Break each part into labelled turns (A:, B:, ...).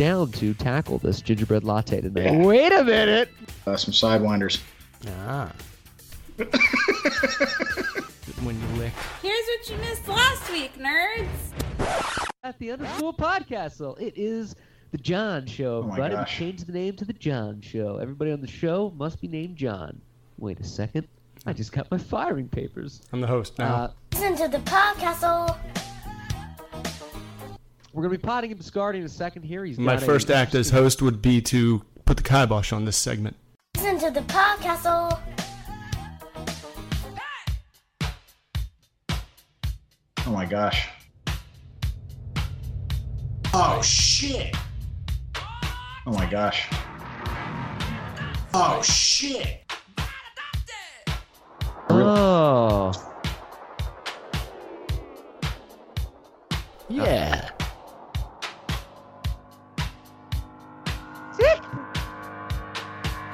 A: down to tackle this gingerbread latte tonight. Wait a minute.
B: Uh, some sidewinders.
C: Ah. when you lick.
D: Here's what you missed last week, nerds.
A: At the underscore podcast, so it is the John Show.
B: Oh my
A: Everybody, we
B: gosh.
A: changed the name to the John Show. Everybody on the show must be named John. Wait a second. I just got my firing papers.
C: I'm the host now.
A: Uh,
D: Listen to the podcast.
A: We're gonna be potting and Biscardi in a second here. He's
C: My
A: got a
C: first act as host would be to put the kibosh on this segment.
D: Listen to the podcast.
B: Oh, oh my gosh.
E: Oh shit!
B: Oh my gosh.
E: Oh shit!
A: Oh. Yeah.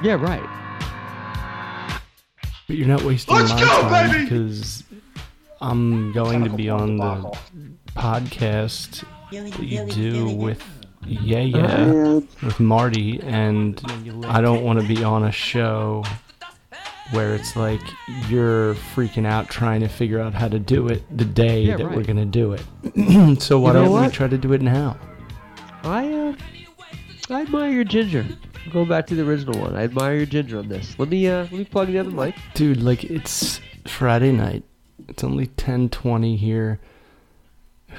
A: Yeah, right.
C: But you're not wasting
B: Let's
C: my
B: go,
C: time
B: baby!
C: because I'm going to be on the podcast that you do with Yeah Yeah with Marty, and I don't want to be on a show where it's like you're freaking out trying to figure out how to do it the day
A: Yeah,
C: that we're gonna do it. so why
A: You know
C: don't we
A: what?
C: try to do it now?
A: I uh, I admire your ginger. Going back to the original one, I admire your ginger on this. Let me uh, let me plug the other mic.
C: Dude, like it's Friday night. It's only 10:20 here.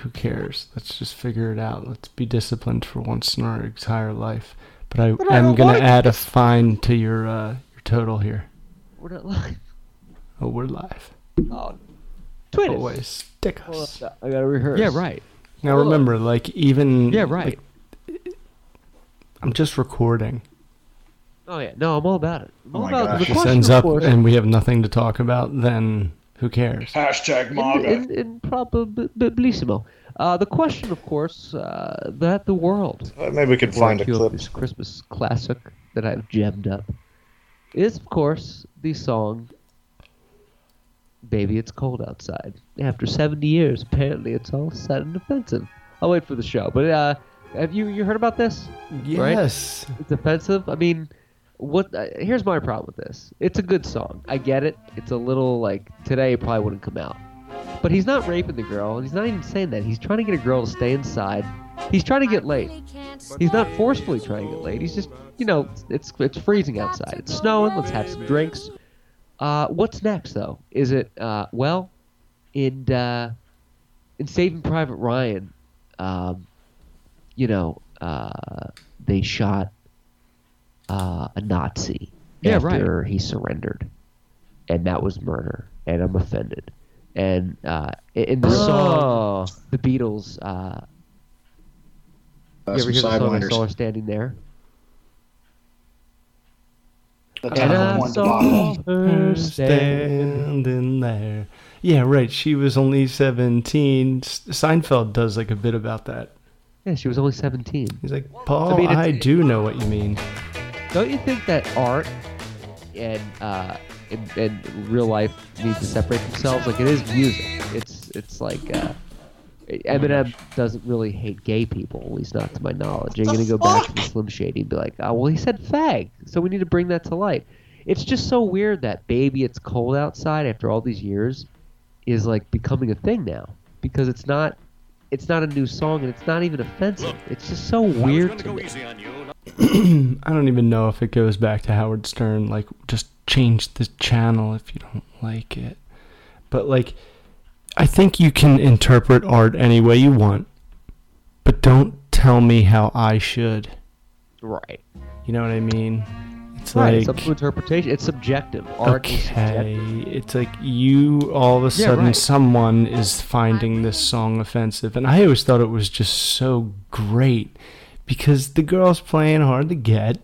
C: Who cares? Let's just figure it out. Let's be disciplined for once in our entire life. But I
A: But I
C: am gonna
A: like
C: add a fine to your uh, your total here.
A: We're not live.
C: Oh, we're live.
A: Oh, tweet us.
C: Always stick us.
A: up, I gotta rehearse. Yeah, right.
C: Now remember, like even
A: Yeah, right.
C: like, I'm just recording.
A: Oh yeah, no, I'm all about it. I'm
B: Oh
A: all
B: my
A: about
B: gosh.
A: the
C: This
A: question,
C: ends up
A: course,
C: and we have nothing to talk about. Then who cares?
B: Hashtag
A: in,
B: MAGA.
A: in, in probabilissimo. Uh, the question, of course, uh, that the world
B: Uh, Maybe we could find a clip.
A: this Christmas classic that I've gemmed up is, of course, the song "Baby It's Cold Outside." After 70 years, apparently it's all sad and offensive. I'll wait for the show, but uh, have you you heard about this? Right?
C: Yes.
A: It's offensive. I mean, what? Uh, here's my problem with this. It's a good song. I get it. It's a little like today it probably wouldn't come out. But he's not raping the girl, he's not even saying that. He's trying to get a girl to stay inside. He's trying to get laid. He's not forcefully trying to get laid. He's just, you know, it's it's freezing outside. It's snowing. Let's have some drinks. Uh, what's next though? Is it uh, well, in uh, in Saving Private Ryan, um, you know, uh, they shot uh, a Nazi
C: Yeah,
A: after he surrendered, and that was murder. And I'm offended. And uh, in- in the song, the Beatles. Uh,
B: Uh,
A: you ever hear the song I saw her standing there?
B: The
A: And I saw her standing.
C: standing there. Yeah, right. She was only 17. Seinfeld does like a bit about that.
A: Yeah, she was only 17.
C: He's like, Paul, I,
A: I mean, it's-
C: do know what you mean.
A: Don't you think that art and uh, and, and real life need to separate themselves? Like it is music. It's it's like uh, Eminem doesn't really hate gay people, at least not to my knowledge. You're gonna go back to the Slim Shady and be like, oh well, he said fag, so we need to bring that to light. It's just so weird that "Baby It's Cold Outside" after all these years is like becoming a thing now because it's not. It's not a new song and it's not even offensive. It's just so weird to me.
C: I don't even know if it goes back to Howard Stern. Like, just change the channel if you don't like it. But, like, I think you can interpret art any way you want, but don't tell me how I should.
A: Right.
C: You know what I mean? It's
A: Right,
C: like.
A: it's up to interpretation. It's subjective. Art is
C: okay,
A: subjective.
C: it's like you all of a
A: Yeah,
C: sudden
A: right.
C: someone is finding this song offensive, and I always thought it was just so great because the girl's playing hard to get,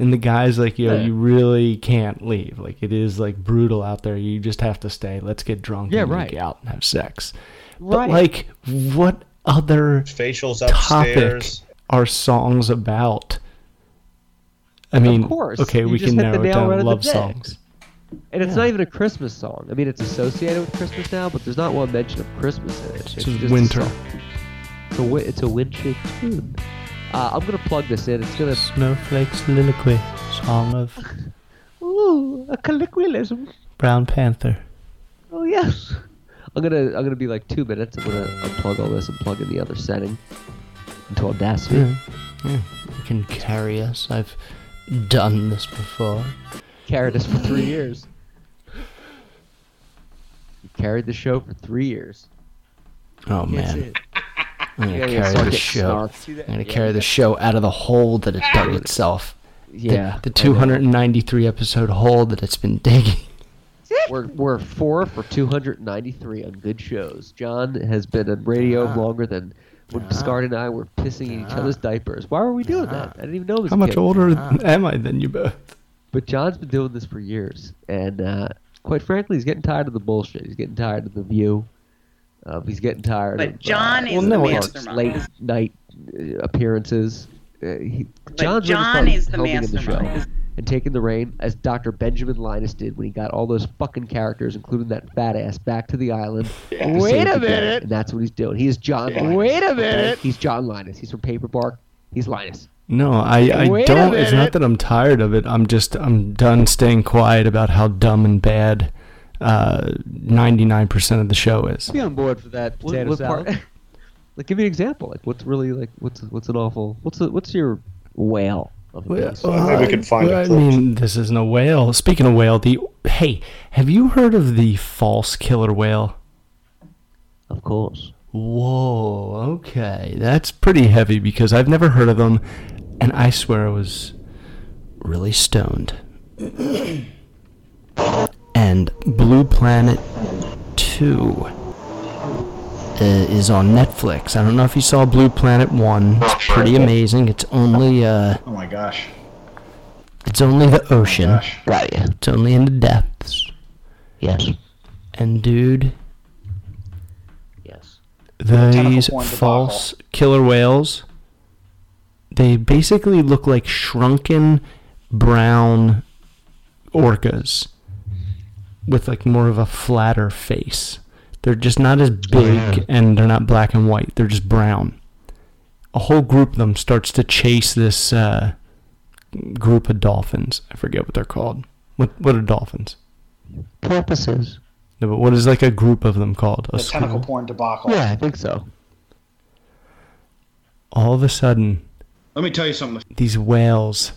C: and the guy's like, "Yo,
A: Yeah.
C: you really can't leave. Like it is like brutal out there. You just have to stay. Let's get drunk
A: Yeah,
C: and
A: right.
C: make out and have sex."
A: Right.
C: But like, what other
F: Facials
C: topic
F: upstairs.
C: are songs about? I mean, of
A: course.
C: okay,
A: You
C: we can
A: hit the
C: narrow it down
A: right
C: to
A: on the
C: love songs.
A: And it's
C: Yeah.
A: not even a Christmas song. I mean, it's associated with Christmas now, but there's not one mention of Christmas in it. It's
C: just
A: just
C: winter.
A: song. It's a, wi- it's a wind-shaped tune. Uh, I'm gonna plug this in. It's gonna.
C: Snowflake soliloquy, song of
A: Ooh, a colloquialism.
C: Brown Panther.
A: Oh yes. I'm gonna I'm gonna be like two minutes. I'm gonna unplug all this and plug in the other setting into Audacity.
C: Yeah. yeah. You can carry us. I've done this before.
A: Carried us for three years. You carried the show for three years.
C: Oh man,
A: it.
C: I'm gonna
A: Yeah, yeah,
C: carry the show.
A: snark. See that?
C: I'm gonna
A: Yeah,
C: carry the show out of the hole that it dug itself. The-
A: Yeah.
C: the,
A: I know.
C: 293 episode hole that it's been digging.
A: We're we're four for 293 on good shows. John has been on radio ah. longer than when ah. Biscardi and I were pissing in each other's ah. diapers. Why were we doing that? I didn't even know this.
C: How much
A: kid.
C: older am I than you both?
A: But John's been doing this for years, and uh, quite frankly, he's getting tired of the bullshit. He's getting tired of the view. Uh, he's getting tired
F: But
A: of
F: John
A: uh,
F: is
C: Well,
F: the
C: no,
A: Clark's
F: mastermind.
A: late night uh, appearances. Uh, he,
F: But
A: John's
F: John
A: really
F: is the
A: helming in the show and taking the reign as Dr. Benjamin Linus did when he got all those fucking characters, including that fat ass, back to the island. to
B: Wait a
A: the day.
B: minute.
A: And that's what he's doing. He is John. Linus.
B: Wait a
A: okay?
B: minute.
A: He's John Linus. He's from Paper Bark. He's Linus.
C: No, I, I
B: Wait
C: don't. It's not that I'm tired of it. I'm just I'm done staying quiet about how dumb and bad uh, 99% of the show is.
G: Be on board for that
A: What-
G: potato
A: what
G: salad.
A: part- like, give me an example. Like, what's really like, what's what's an awful, what's a, what's your whale of a
C: Well,
A: piece?
B: Maybe we can find
C: I
B: it.
C: mean, this isn't a whale. Speaking of whale, the hey, have you heard of the false killer whale?
A: Of course.
C: Whoa, okay, that's pretty heavy because I've never heard of them, and I swear I was really stoned. and Blue Planet Two uh, is on Netflix. I don't know if you saw Blue Planet One. It's pretty amazing. It's only uh,
B: Oh my gosh.
C: it's only the ocean.
B: Gosh.
A: Right.
C: It's only in the depths.
A: Yes.
C: And dude,
A: Yes.
C: These
B: porn debacle.
C: false killer whales, they basically look like shrunken brown orcas with like more of a flatter face. They're just not as big and they're not black and white. They're just brown. A whole group of them starts to chase this uh, group of dolphins. I forget what they're called. What what are dolphins?
A: Porpoises.
C: No, but what is like a group of them called? A
B: The tentacle
C: school?
B: porn debacle.
A: Yeah, I think so.
C: All of a sudden,
B: Let me tell you something.
C: these whales,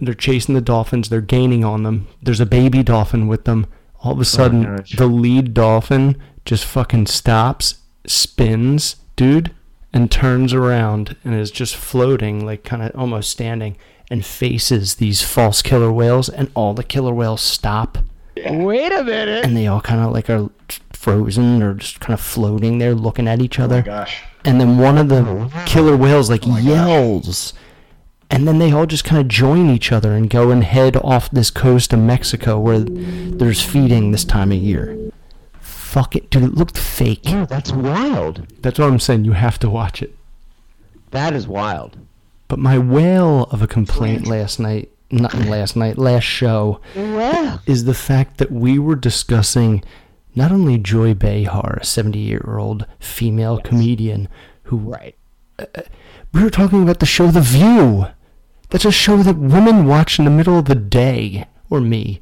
C: they're chasing the dolphins. They're gaining on them. There's a baby dolphin with them. All of a oh sudden,
A: gosh.
C: the lead dolphin just fucking stops, spins, dude, and turns around and is just floating, like kind of almost standing, and faces these false killer whales. And all the killer whales stop
G: Wait a minute.
C: and they all kind of like are frozen or just kind of floating there looking at each
B: Oh
C: other
B: my gosh.
C: and then one of the killer whales like
B: Oh my gosh.
C: And then they all just kind of join each other and go and head off this coast of mexico where there's feeding this time of year fuck it dude it looked fake
A: Yeah, that's wild.
C: that's what i'm saying you have to watch it
A: That is wild.
C: but my whale of a complaint last night not last night last show
A: Wow.
C: is the fact that we were discussing not only Joy Behar, a 70 year old female comedian who
A: Right.
C: Uh, uh, we were talking about the show The View. That's a show that women watch in the middle of the day, or me.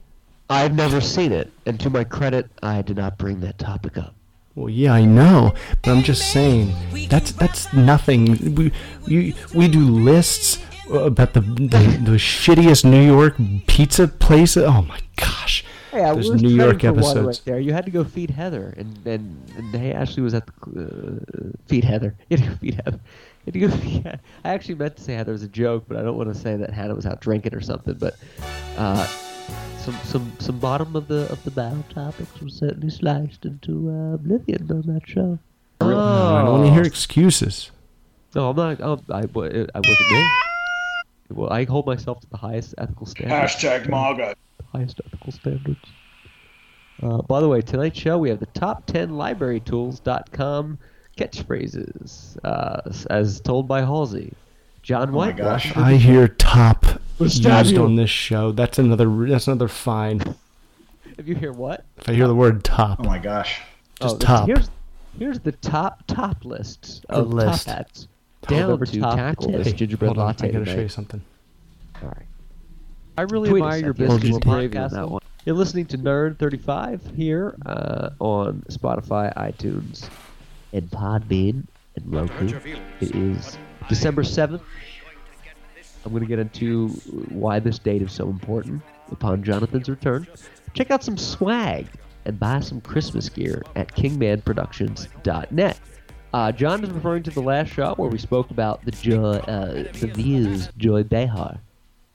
A: I've never seen it, and to my credit, I did not bring that topic up.
C: Well, yeah, I know, but I'm just saying that's that's nothing. We we, we do lists about the, the the shittiest New York pizza place. Oh my gosh.
A: Yeah,
C: There's
A: we were
C: New York
A: training for
C: episodes.
A: Right there, you had to go feed Heather, and and, and hey, Ashley was at the uh, feed Heather. You had to feed Heather. You had to go feed, I actually meant to say Heather was a joke, but I don't want to say that Hannah was out drinking or something. But uh, some some some bottom of the of the bow topics were certainly sliced into uh, oblivion on that show. Oh.
C: I don't want to hear excuses.
A: No, I'm not. I'm, I wa- I wasn't me. Well, I hold myself to the highest ethical standards.
B: Hashtag MAGA.
A: highest ethical standards. Uh, by the way, tonight's show we have the top 10 librarytools.com catchphrases, uh, as told by Halsey. John
B: my
A: White.
B: gosh.
C: I hear top
A: We'll
C: used on this show. That's another that's another fine.
A: If you hear what?
C: If I hear the word top,
B: Oh my gosh.
C: Just
A: oh,
C: top.
A: Here's, here's the top top lists
C: A
A: of
C: list.
A: top hats. down
G: November
A: to
G: top
A: tackle
G: ten.
A: this gingerbread
C: Hold on,
A: latte
C: I gotta show you something.
A: All right. I really
G: Tweet
A: admire your
G: business
A: biscuits
C: Biscuits
A: and gravy on
G: Podcast.
A: that one. You're listening to Nerd 35 here uh, on Spotify, iTunes, and Podbean and Roku. It is December 7th. I'm going to get into why this date is so important upon Jonathan's return. Check out some swag and buy some Christmas gear at kingmanproductions.net. Uh, John is referring to the last show where we spoke about the joy, uh, the views, Joy Behar,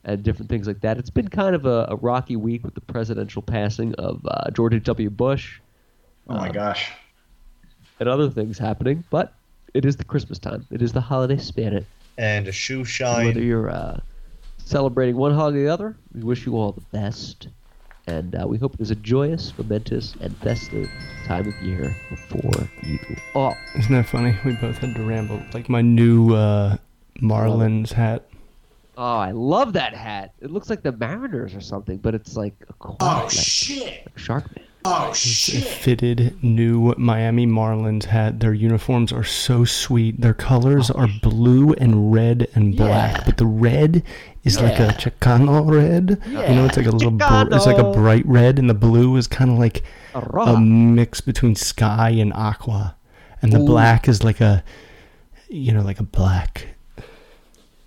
A: and different things like that. It's been kind of a, a rocky week with the presidential passing of uh, George H.W. Bush
B: Oh my gosh.
A: And other things happening, but it is the Christmas time. It is the holiday spirit.
F: and a shoe shine.
A: Whether you're uh, celebrating one holiday or the other, we wish you all the best. And uh, we hope it is a joyous, momentous, and festive time of year for you all.
C: Isn't that funny? We both had to ramble. Like my new uh, Marlins hat.
A: Oh, I love that hat. It looks like the Mariners or something, but it's like a quad,
E: Oh
A: like,
E: shit.
A: like Sharkman.
E: Oh shit.
C: fitted new Miami Marlins hat. Their uniforms are so sweet. Their colors oh, are blue and red and black,
A: Yeah.
C: but the red is like a Chicano red. Yeah. You know, it's like a little. Br- it's like a bright red, and the blue is kind of like
A: A
C: a mix between sky and aqua, and the
A: Ooh.
C: black is like a, you know, like a black.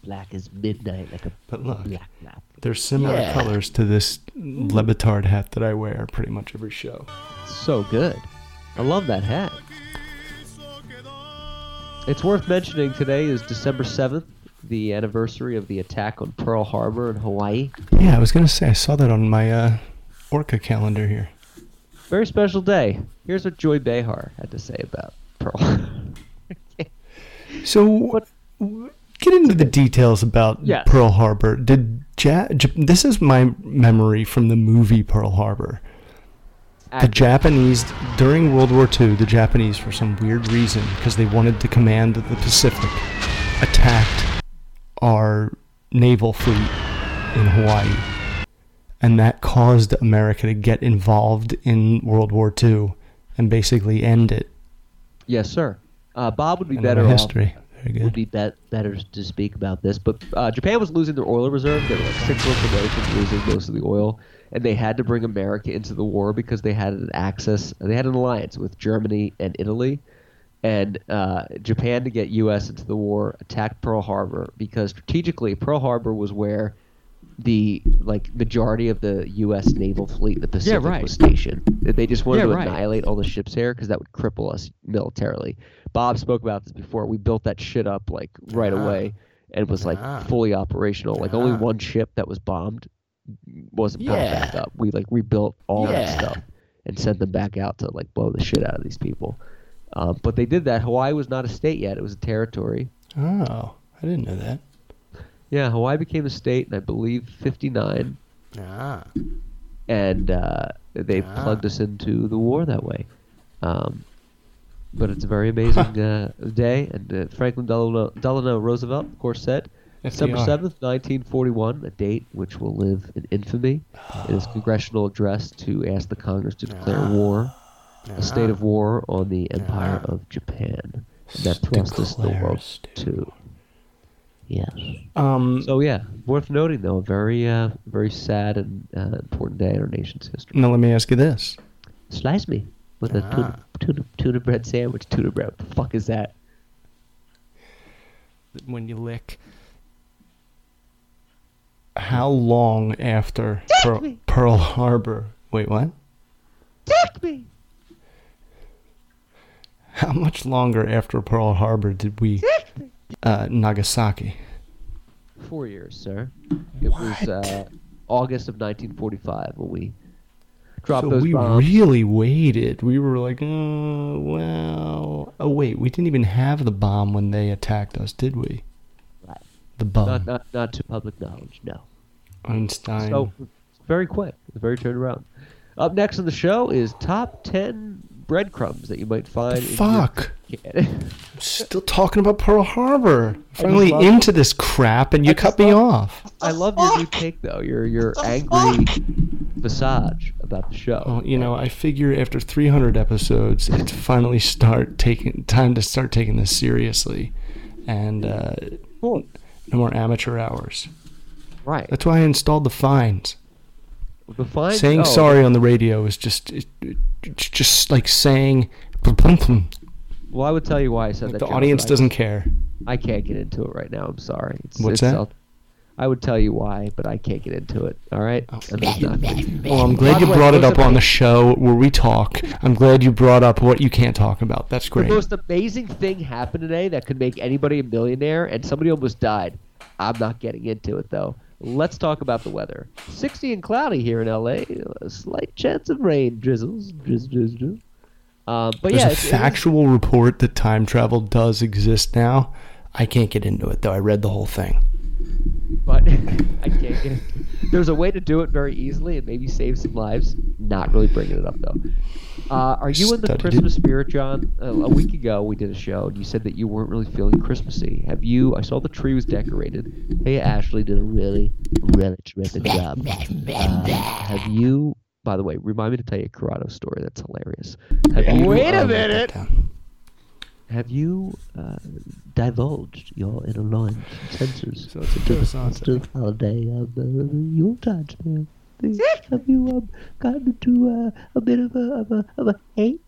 A: Black is midnight, like a
C: But look,
A: black map.
C: They're similar
A: Yeah.
C: colors to this Le Batard hat that I wear pretty much every show.
A: So good. I love that hat. It's worth mentioning today is December 7th, the anniversary of the attack on Pearl Harbor in Hawaii.
C: Yeah, I was gonna say I saw that on my uh, Orca calendar here.
A: Very special day. Here's what Joy Behar had to say about Pearl. okay.
C: So, w- get into the details about
A: Yes.
C: Pearl Harbor. Did ja- this is my memory from the movie Pearl Harbor? The Japanese during World War II, the Japanese, for some weird reason, because they wanted to command the Pacific, attacked our naval fleet in Hawaii, and that caused America to get involved in World War II and basically end it.
A: yes, sir. Uh, Bob would be better
C: history. Very
A: would be bet- better to speak about this. But uh, Japan was losing their oil reserve. They were like six months away from losing most of the oil, and they had to bring America into the war because they had an access. They had an alliance with Germany and Italy, and uh, Japan to get U.S. into the war attacked Pearl Harbor because strategically Pearl Harbor was where the like majority of the U.S. naval fleet in the Pacific
G: right.
A: was stationed. They just wanted
G: Yeah,
A: to
G: right.
A: annihilate all the ships there because that would cripple us militarily. Bob spoke about this before. We built that shit up like right ah. away and was like ah. fully operational. Like only ah. one ship that was bombed wasn't
G: Yeah.
A: back up. We like rebuilt all that stuff and sent them back out to like blow the shit out of these people. Um, but they did that. Hawaii was not a state yet; it was a territory.
C: Oh, I didn't know that.
A: Yeah, Hawaii became a state in I believe '59,
C: Ah.
A: and uh, they plugged us into the war that way. Um, but it's a very amazing uh, day, and uh, Franklin Delano, Delano Roosevelt, of course, said December seventh, nineteen forty-one, a date which will live in infamy. In his congressional address to ask the Congress to declare war, a state of war on the Empire of Japan. And that thrust us into
C: Declare a
A: World
C: state
A: Two. Yes.
C: Um,
A: So yeah, worth noting though, a very, uh, very sad and uh, important day in our nation's history.
C: now let me ask you this:
A: Slice me with a tuna, tuna, tuna bread sandwich. Tuna bread. What the fuck is that?
C: when you lick, how long after Pearl. Pearl Harbor? Wait, what?
A: Take me.
C: How much longer after Pearl Harbor did we uh, Nagasaki?
A: Four years, sir. It was uh, August of 1945 when we dropped
C: so
A: those
C: we
A: bombs.
C: really waited. We were like, oh, well. Oh wait, we didn't even have the bomb when they attacked us, did we?
A: Right.
C: The bomb.
A: not, not, not to public knowledge, no.
C: Einstein.
A: So very quick. Very turned around. Up next on the show is top 10 breadcrumbs that you might find. in your
C: Fuck.
A: can.
C: Still talking about Pearl Harbor. Finally
A: love-
C: into this crap, and you cut me off.
A: I love your new take though. Your your angry visage about the show.
C: Well, you know, I figure after 300 episodes, it's finally start taking time to start taking this seriously, and uh,
A: Cool.
C: no more amateur hours.
A: Right.
C: That's why I installed the fines.
A: The fine.
C: saying
A: oh,
C: sorry on the radio is just it, it- it's just like saying the
A: Well, I would tell you why I said that. John,
C: audience doesn't care.
A: I can't get into it right now. I'm sorry. It's,
C: What's
A: it's
C: that?
A: out- I would tell you why, but I can't get into it. All right.
C: Oh.
A: I'm just not gonna-
C: Well, I'm glad
A: By
C: you brought it up on
A: the-
C: the show where we talk. I'm glad you brought up what you can't talk about. That's great.
A: The
C: great.
A: most amazing thing happened today that could make anybody a millionaire, and somebody almost died. I'm not getting into it though. Let's talk about the weather. 60 and cloudy here in LA. A slight chance of rain, drizzles, drizzle, drizzle. drizzle. Um, but
C: There's
A: yeah,
C: a
A: it's- it is-
C: factual report that time travel does exist now. I can't get into it though. I read the whole thing.
A: but I can't get it. There's a way to do it very easily and maybe save some lives. Not really bringing it up though. Uh, are you in the
C: Studied it.
A: Christmas spirit, John? Uh, a week ago we did a show and you said that you weren't really feeling Christmassy. Have you? I saw the tree was decorated. Hey, Ashley did a really, really terrific job. Uh, have you? By the way, remind me to tell you a Corrado story. That's hilarious. Have you,
G: Wait a
A: um,
G: minute.
A: Have you uh, divulged your inner loins sensors?
C: So it's a Joe
A: It's the holiday of the Yuletide spirit. Have you um, gotten into uh, a bit of a of a of a hate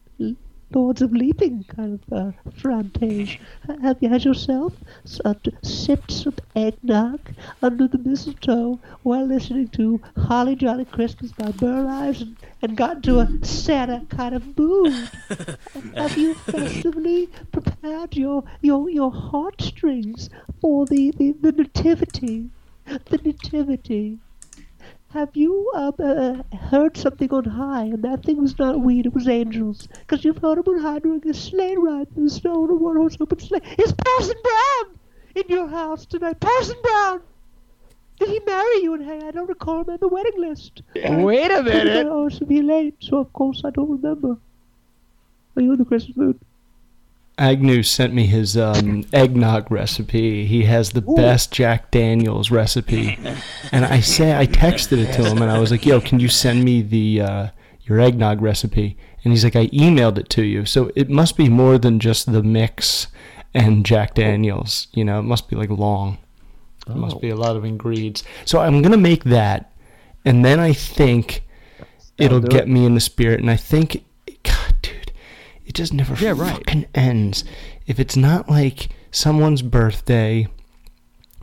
A: Lords of Leaping kind of uh, frontage? Have you had yourself s- t- sipped some eggnog under the mistletoe while listening to Holly Jolly Christmas by Burl Ives and, and got into a Santa kind of mood? Have you festively prepared your your your heartstrings for the the, the nativity? The nativity. Have you uh, uh, heard something on high, and that thing was not weed, it was angels? Because you've heard them on high doing a sleigh ride through the snow on a one-horse open sleigh. Is Parson Brown in your house tonight? Parson Brown! Did he marry you? And hey, I don't recall him on the wedding list.
G: Wait a minute.
A: Oh, to be late, so of course I don't remember. Are you in the Christmas mood?
C: Agnew sent me his um, eggnog recipe. He has the best Jack Daniels recipe, and I say I texted it to him, and I was like, "Yo, can you send me the uh, your eggnog recipe?" And he's like, "I emailed it to you, so it must be more than just the mix and Jack Daniels. You know, it must be like long. It must be a lot of ingredients. So I'm gonna make that, and then I think it'll get
A: it.
C: me in the spirit, and I think, it just never
A: Yeah, right.
C: fucking ends. If it's not like someone's birthday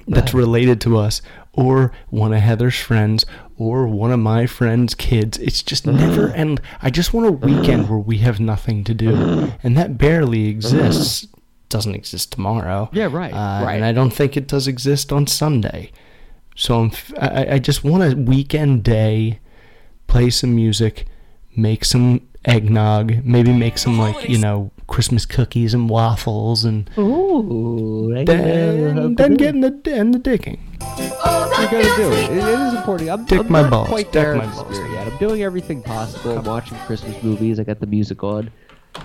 C: that's related to us, or one of Heather's friends, or one of my friends' kids, it's just never end. I just want a weekend where we have nothing to do, and that barely exists. Doesn't exist tomorrow.
A: Yeah, right,
C: Uh,
A: right.
C: And I don't think it does exist on Sunday. So I'm, f- I, I just want a weekend day, play some music, make some eggnog, maybe make some like you know Christmas cookies and waffles, and
A: Ooh,
C: then then get in the in the digging.
A: You gotta do it. It, it is important. I'm,
C: Dick
A: I'm
C: my
A: not
C: balls.
A: quite
C: Dick
A: there
C: my
A: in the
C: balls.
A: spirit yet. I'm doing everything possible. I'm watching Christmas movies. I got the music on.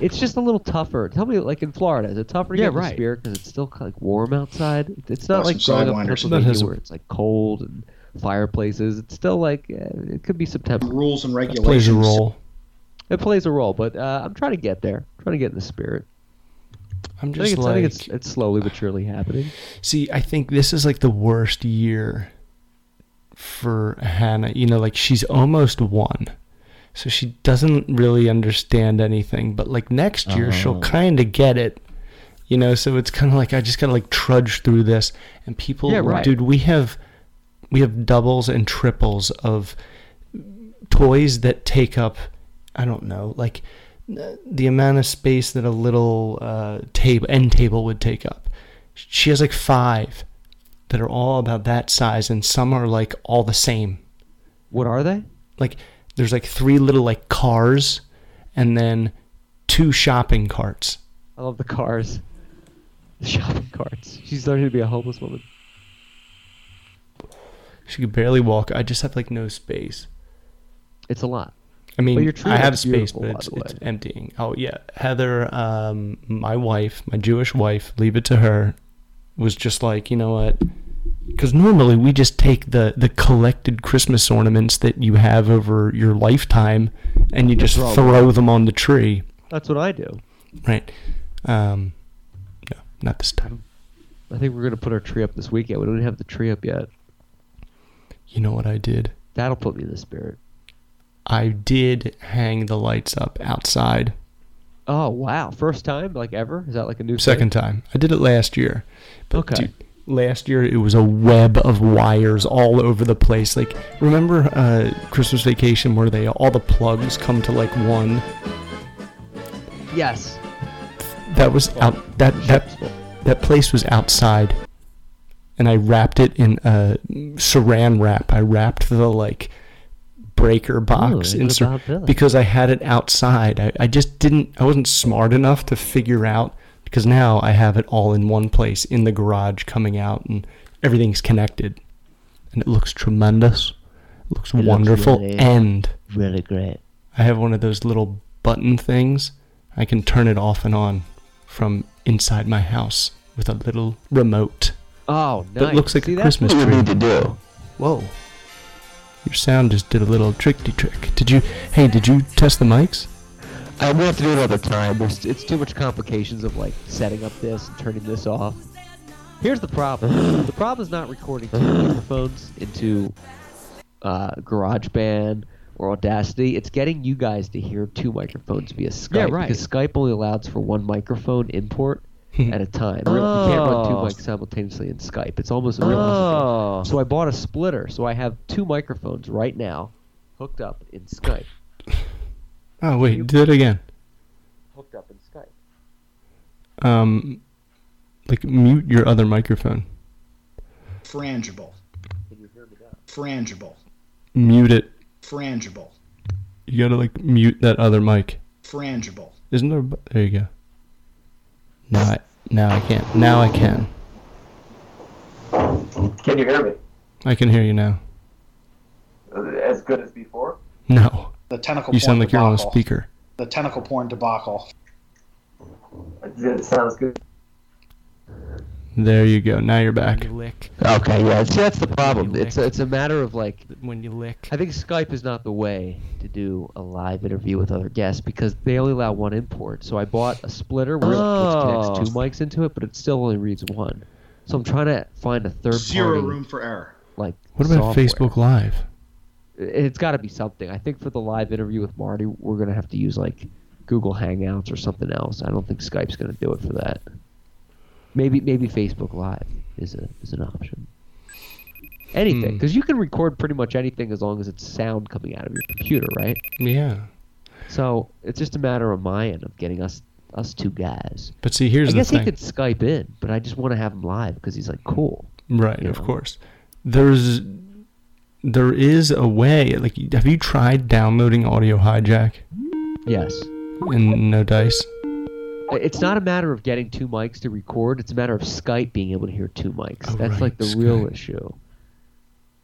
A: It's just a little tougher. Tell me, like in Florida, is it tougher to
G: Yeah,
A: get in the
G: right.
A: spirit because it's still like warm outside? It's not
B: Got
A: like
B: some
A: growing up in
B: Sidewinders.
A: Pennsylvania
C: has
A: where it's like cold and fireplaces. It's still like uh, it could be September.
B: Rules and
C: Plays
B: regulations.
C: a role.
A: It plays a role, but uh, I'm trying to get there. trying to get in the spirit.
C: I'm
A: I
C: just
A: think, it's,
C: like,
A: I think it's it's slowly but surely happening.
C: see, I think this is like the worst year for Hannah. You know, like she's almost one. So she doesn't really understand anything, but like next year she'll kind of get it. You know, so it's kind of like I just got to like trudge through this and people
A: Yeah, right.
C: dude, we have we have doubles and triples of toys that take up I don't know, like the amount of space that a little uh, table end table would take up. She has like five that are all about that size, and some are like all the same.
A: What are they?
C: Like there's like three little like cars, and then two shopping carts.
A: I love the cars. The shopping carts. She's learning to be a homeless woman.
C: She could barely walk. I just have like no space.
A: It's a lot.
C: I mean, I have space, but it's, it's emptying. Oh yeah, Heather, um, my wife, my Jewish wife, leave it to her, was just like, you know what? Because normally we just take the the collected Christmas ornaments that you have over your lifetime, and you just
A: Throw
C: throw them on the tree,
A: That's what I do.
C: right? Um, no, not this time.
A: I think we're gonna put our tree up this weekend. We don't even have the tree up yet.
C: You know what I did?
A: That'll put me in the spirit.
C: I did hang the lights up outside.
A: Oh wow! First time like ever? Is that like a new thing?
C: Second time. I did it last year. But
A: Okay.
C: dude, last year it was a web of wires all over the place. Like remember uh, Christmas Vacation where they all the plugs come to like one.
A: Yes.
C: That was out. That that that place was outside, and I wrapped it in uh, Saran wrap. I wrapped the like breaker box
A: Ooh,
C: in
A: what
C: Sar-
A: about that?
C: because I had it outside. I, I just didn't. I wasn't smart enough to figure out because now I have it all in one place in the garage, coming out, and everything's connected, and it looks tremendous. It looks
A: looks
C: wonderful,
A: really-
C: and
A: Really great.
C: I have one of those little button things. I can turn it off and on from inside my house with a little remote.
A: Oh, nice.
C: That looks like
A: See,
C: a
A: that's
C: Christmas
A: what
C: tree.
A: we need to do.
C: Whoa. Your sound just did a little tricky trick. Did you? Hey, did you test the mics?
A: I will have to do it another time. There's, it's too much complications of like setting up this and turning this off. Here's the problem. the problem is not recording two microphones into uh, GarageBand or Audacity. It's getting you guys to hear two microphones via Skype.
G: Yeah, right.
A: Because Skype only allows for one microphone import at a time. You can't run two mics simultaneously in Skype. It's almost impossible.
G: Oh.
A: So I bought a splitter. So I have two microphones right now hooked up in Skype.
C: Oh wait, do it again.
A: Hooked up in Skype.
C: Um, like mute your other microphone.
B: Frangible.
A: Can you hear me now?
B: Frangible.
C: Mute it.
B: Frangible.
C: You gotta like mute that other mic.
B: Frangible.
C: Isn't there? a There you go. Now I now I can't. Now I can.
F: Can you hear me?
C: I can hear you now.
F: As good as before?
C: No,
B: The tentacle
C: you
B: porn
C: sound like you're on a speaker.
B: The tentacle porn debacle.
F: It sounds good.
C: There you go. Now you're back.
G: lick.
A: Okay, yeah. See, that's the problem. It's a, it's a matter of like.
G: When you lick.
A: I think Skype is not the way to do a live interview with other guests because they only allow one import. So I bought a splitter where
G: Oh.
A: which connects two mics into it, but it still only reads one. So I'm trying to find a third
B: Zero
A: party
B: room for error.
A: like.
C: What about
A: software.
C: Facebook Live?
A: It's got to be something. I think for the live interview with Marty, we're gonna have to use like Google Hangouts or something else. I don't think Skype's gonna do it for that. Maybe maybe Facebook Live is a is an option. Anything,
C: Hmm.
A: because you can record pretty much anything as long as it's sound coming out of your computer, right?
C: Yeah.
A: So it's just a matter of my end of getting us us two guys.
C: But see, here's.
A: I
C: the
A: guess
C: thing.
A: he could Skype in, but I just want to have him live because he's like cool.
C: Right, of
A: know.
C: course. There's there is a way. Like, have you tried downloading Audio Hijack
A: Yes.
C: and No Dice?
A: It's not a matter of getting two mics to record. It's a matter of Skype being able to hear two mics.
C: Oh,
A: That's
C: right,
A: like the real issue.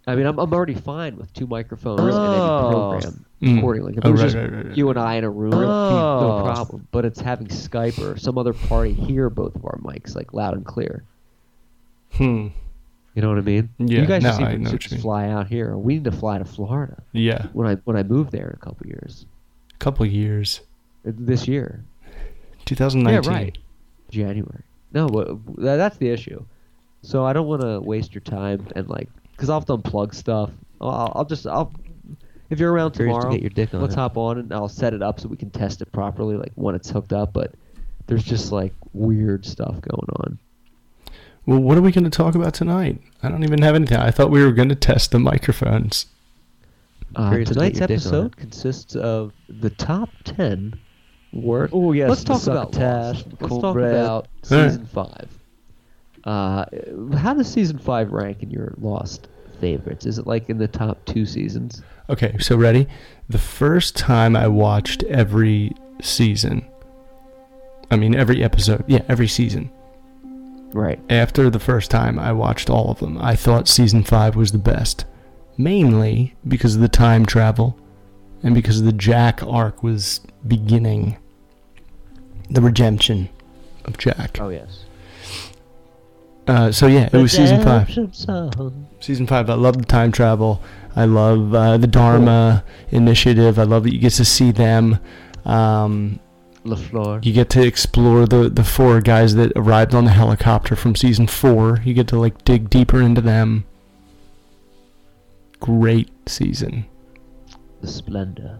A: I mean, I'm, I'm already fine with two microphones in
G: Oh.
A: any program
C: Mm.
A: recording. Like if
C: Oh,
A: it was
C: right,
A: just
C: right, right, right.
A: you and I in a room, no
G: Oh.
A: problem. But it's having Skype or some other party hear both of our mics like loud and clear.
C: Hmm.
A: You know what I mean?
C: Yeah,
A: You guys
C: no,
A: just, seem to should just fly out here. We need to fly to Florida
C: Yeah.
A: when I when I move there in a couple years.
C: A couple years.
A: This year.
C: 2019.
A: Yeah, right. January. No, but that's the issue. So I don't want to waste your time and like, cause I'll have to unplug stuff. I'll, I'll just I'll if you're around tomorrow,
G: to on
A: let's
G: it.
A: hop on and I'll set it up so we can test it properly, like when it's hooked up. But there's just like weird stuff going on.
C: Well, what are we going to talk about tonight? I don't even have anything. I thought we were going to test the microphones.
A: Uh, tonight's
G: to
A: episode consists of the top 10 work.
G: Oh yes,
A: let's talk about
G: Tash.
A: Let's talk
G: bread.
A: about
C: season right.
A: five. Uh, how does season five rank in your Lost favorites? Is it like in the top two seasons?
C: Okay, so ready? The first time I watched every season, I mean every episode, yeah, every season.
A: Right.
C: After the first time I watched all of them, I thought season five was the best, mainly because of the time travel, and because the Jack arc was beginning the redemption of Jack.
A: Oh yes.
C: Uh, so yeah, it was season 5.
A: Song.
C: Season 5, I love the time travel. I love uh, the Dharma initiative. I love that you get to see them. Um,
A: LaFleur.
C: You get to explore the the four guys that arrived on the helicopter from season four. You get to like dig deeper into them. Great season.
A: The Splendor.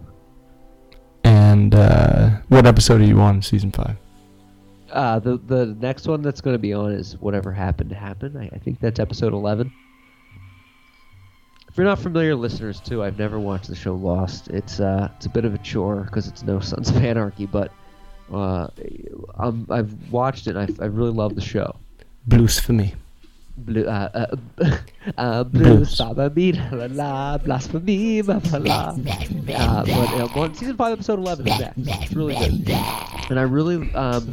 C: And uh, what episode are you on? Season five.
A: Uh, the the next one that's going to be on is whatever happened to happen. I, I think that's episode eleven. If you're not familiar, listeners, too, I've never watched the show Lost. It's uh, it's a bit of a chore because it's no Sons of Anarchy, but uh, I'm, I've watched it. and I I really love the show.
C: Blues for me.
A: Blue, uh, uh, uh,
C: Blues.
A: blues, la la la, blasphemy, blah, blah, blah. Uh, but uh, on season five, episode eleven is next. It's really good, and I really um,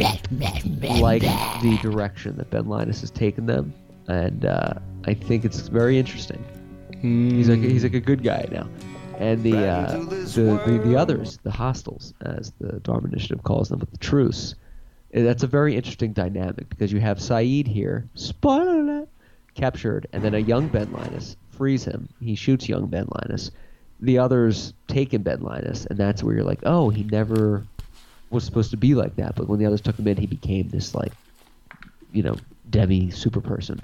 A: like the direction that Ben Linus has taken them, and uh, I think it's very interesting. He's like he's like a good guy now, and the uh, the, the the others, the hostiles, as the Dharma Initiative calls them, with the truce. Eh, That's a very interesting dynamic because you have Sayid here, spoiler alert, captured, and then a young Ben Linus frees him. He shoots young Ben Linus. The others take in Ben Linus, and that's where you're like, oh, he never was supposed to be like that. But when the others took him in, he became this like, you know, demi super person.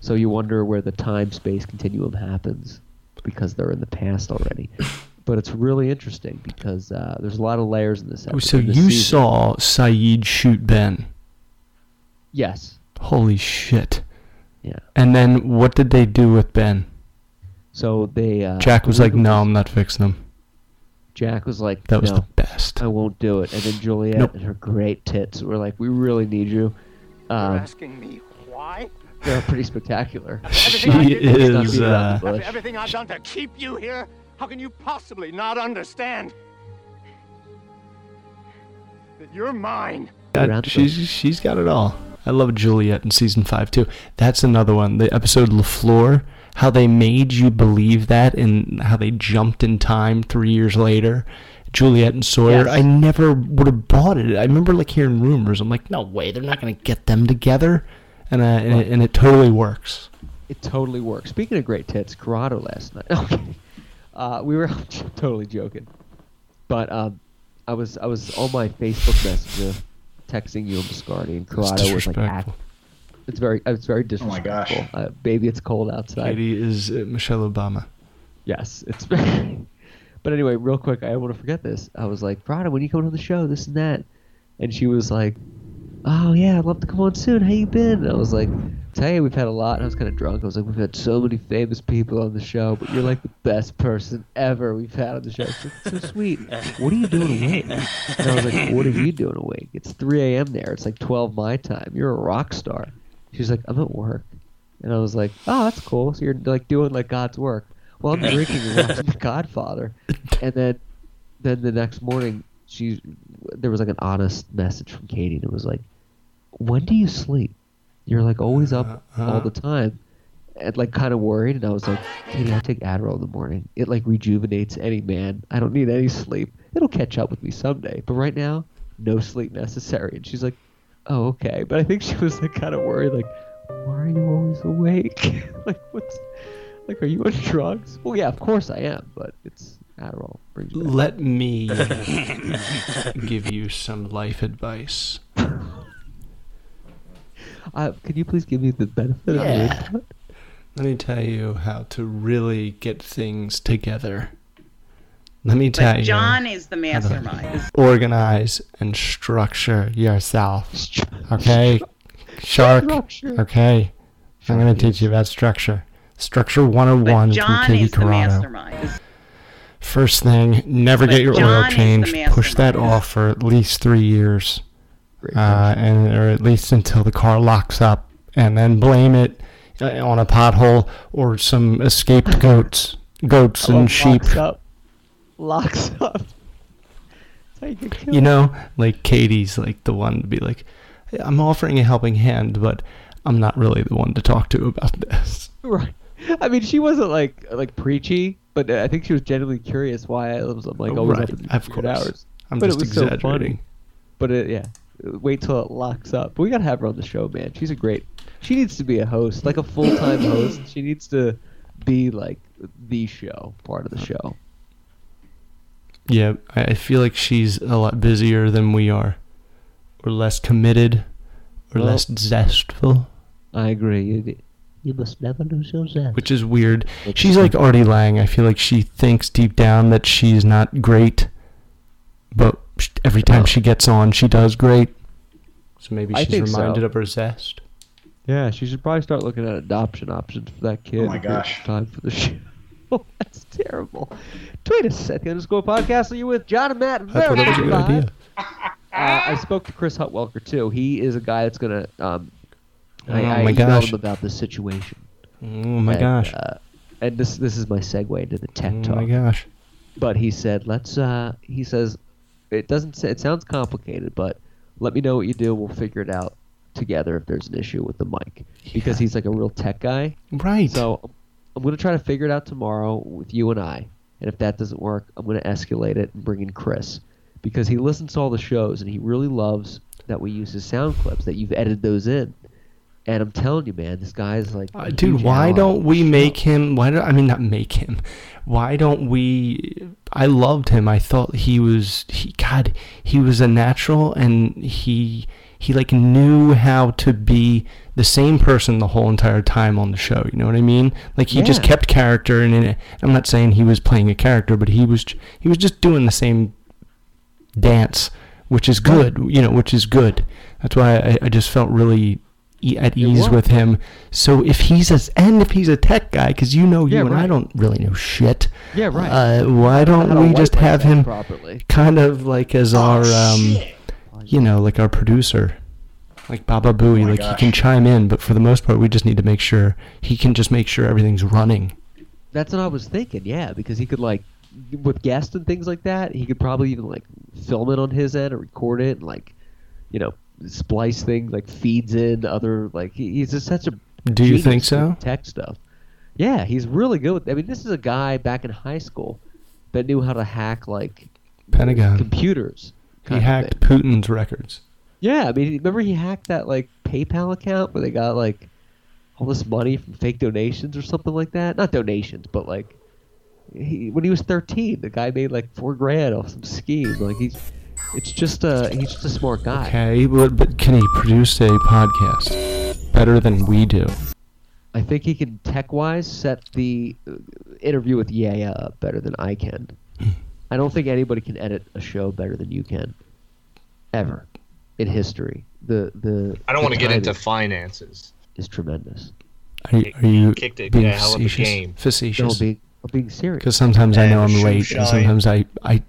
A: So you wonder where the time space continuum happens because they're in the past already. But it's really interesting because uh, there's a lot of layers in this
C: Oh,
A: episode.
C: so
A: this
C: you
A: season.
C: saw Sayid shoot Ben.
A: Yes.
C: Holy shit.
A: Yeah.
C: And then what did they do with Ben?
A: So they. Uh,
C: Jack was like,
A: believe
C: no, I'm not fixing him.
A: Jack was like,
C: That was
A: no,
C: the best.
A: I won't do it. And then Juliet
C: Nope.
A: and her great tits were like, we really need you. Um, You're
H: asking me why?
A: they're pretty spectacular.
C: She
H: Everything I did
C: is, uh.
H: Everything I've done to keep you here? How can you possibly not understand that you're mine?
C: Yeah, she's she's got it all. I love Juliet in season five too. That's another one. The episode Lafleur, how they made you believe that, and how they jumped in time three years later. Juliet and Sawyer.
A: Yes.
C: I never would have bought it. I remember like hearing rumors. I'm like, no way, they're not gonna get them together, and uh, and, it, and it totally works.
A: It totally works. Speaking of great tits, Corrado last night. Okay, uh, we were totally joking, but um, I was I was on my Facebook Messenger texting you and Biscardi, and
C: It's
A: Corrado was like, act. It's very it's very disrespectful."
B: Oh my gosh.
A: Uh, baby, it's cold outside.
C: Katie is uh, Michelle Obama.
A: Yes, it's. but anyway, real quick, I don't want to forget this. I was like, Prada, when you come on the show, this and that, and she was like, Oh yeah, I'd love to come on soon. How you been? And I was like, Tell you, we've had a lot. And I was kind of drunk. I was like, We've had so many famous people on the show, but you're like the best person ever we've had on the show. Like, so sweet. What are you doing awake? And I was like, What are you doing awake? It's 3 a.m. there. It's like 12 my time. You're a rock star. She's like, I'm at work. And I was like, oh, that's cool. So you're like doing like God's work. Well, I'm drinking and watching The Godfather. And then, then the next morning, she there was like an honest message from Katie, and it was like, when do you sleep? You're like always up uh-huh. all the time. And like kind of worried, and I was like, Katie, I take Adderall in the morning. It like rejuvenates any man. I don't need any sleep. It'll catch up with me someday. But right now, no sleep necessary. And she's like, oh okay. But I think she was like kind of worried, like, why are you always awake? like what's like are you on drugs? Well yeah, of course I am, but it's Adderall brings you.
C: Let me give you some life advice.
A: Uh, can you please give me the benefit of your
C: Yeah. Let me tell you how to really get things together. Let me tell
I: But
C: you.
I: John is the mastermind.
C: organize and structure yourself. Okay? Shark.
A: Structure.
C: Okay. I'm going to teach you about structure. Structure
I: But
C: 101 from
I: John
C: Katie
I: is the mastermind.
C: First thing, never
I: But
C: get your
I: John
C: oil changed. Push that off for at least three years.
A: Great
C: uh, and or at least until the car locks up, and then blame it uh, on a pothole or some escaped goats, goats and sheep.
A: Locks up. Locks up. You.
C: You know, like Katie's like the one to be like, I'm offering a helping hand, but I'm not really the one to talk to about this.
A: Right. I mean, she wasn't like like preachy, but I think she was genuinely curious why I was like always
C: Right,
A: up in
C: of course.
A: hours.
C: I'm
A: but
C: just
A: it was so
C: exaggerating.
A: funny. But it, yeah, wait till it locks up. But we gotta have her on the show, man. She's a great. She needs to be a host, like a full time host. She needs to be like the show, part of the show.
C: Yeah, I I feel like she's a lot busier than we are. or less committed or
A: Well-
C: less zestful,
A: I agree. You, you must never lose your zest.
C: which is weird.
A: It's
C: She's like Artie Lange. I feel like she thinks deep down that she's not great, but sh- every time
A: Oh.
C: she gets on, she does great. So maybe
A: I
C: she's
A: think so.
C: reminded of her zest.
A: Yeah, she should probably start looking at adoption options for that kid.
B: Oh my gosh.
A: Time for the show. Oh, That's terrible. Tweet us at the underscore podcast. Are you with John and Matt?
C: I thought that was a good idea.
A: Uh, I spoke to Chris Hutwelker too. He is a guy that's gonna. Um, I,
C: Oh
A: I
C: my
A: emailed
C: gosh.
A: him about this situation.
C: Oh my
A: And,
C: gosh.
A: Uh, and this this is my segue into the tech
C: Oh
A: talk.
C: Oh my gosh.
A: But he said, let's. Uh, he says, it doesn't. It sounds complicated, but let me know what you do. We'll figure it out together if there's an issue with the mic because
C: Yeah.
A: he's like a real tech guy.
C: Right.
A: So I'm gonna try to figure it out tomorrow with you and I. And if that doesn't work, I'm gonna escalate it and bring in Chris because he listens to all the shows and he really loves that we use his sound clips that you've edited those in. And I'm telling you, man, this guy's like,
C: Uh, dude, why don't we make him? Why do I mean not make him? Why don't we? I loved him. I thought he was he. God, he was a natural, and he he like knew how to be the same person the whole entire time on the show. You know what I mean? Like he just kept character, and in it, I'm not saying he was playing a character, but he was he was just doing the same dance, which is good. You know, which is good. That's why I, I just felt really e- at ease
A: was.
C: with him. So if he's a and if he's a tech guy, because you know you
A: Yeah,
C: and I don't really know shit.
A: Yeah, right.
C: Uh, why
A: to
C: don't we just have him
A: properly?
C: kind of like as our
E: oh,
C: um, you know, like our producer, like Baba Booey.
B: Oh
C: like
B: gosh.
C: he can chime in, but for the most part, we just need to make sure he can just make sure everything's running.
A: That's what I was thinking. Yeah, because he could like with guests and things like that. He could probably even like film it on his end or record it and like you know splice things like feeds in other like he, he's just such a.
C: Do you think so?
A: Tech stuff. Yeah, he's really good. With, I mean, this is a guy back in high school that knew how to hack like
C: Pentagon.
A: computers.
C: He hacked. Putin's records.
A: Yeah, I mean, remember he hacked that like PayPal account where they got like all this money from fake donations or something like that. Not donations, but like he, when he was 13, the guy made like four grand off some scheme. Like he's, it's just a he's just a smart guy.
C: Okay, but, but can he produce a podcast better than we do?
A: I think he can tech wise set the uh, interview with Yaya up better than I can. I don't think anybody can edit a show better than you can, ever, in history. The the
I: I don't want to get into finances.
A: is tremendous.
C: Are you, are you
I: Kicked it,
C: being
I: yeah, hell of a
C: facetious?
I: game.
A: No,
C: Facetious.
A: being I'm being serious.
C: Because sometimes I know I'm late, and sometimes I, I,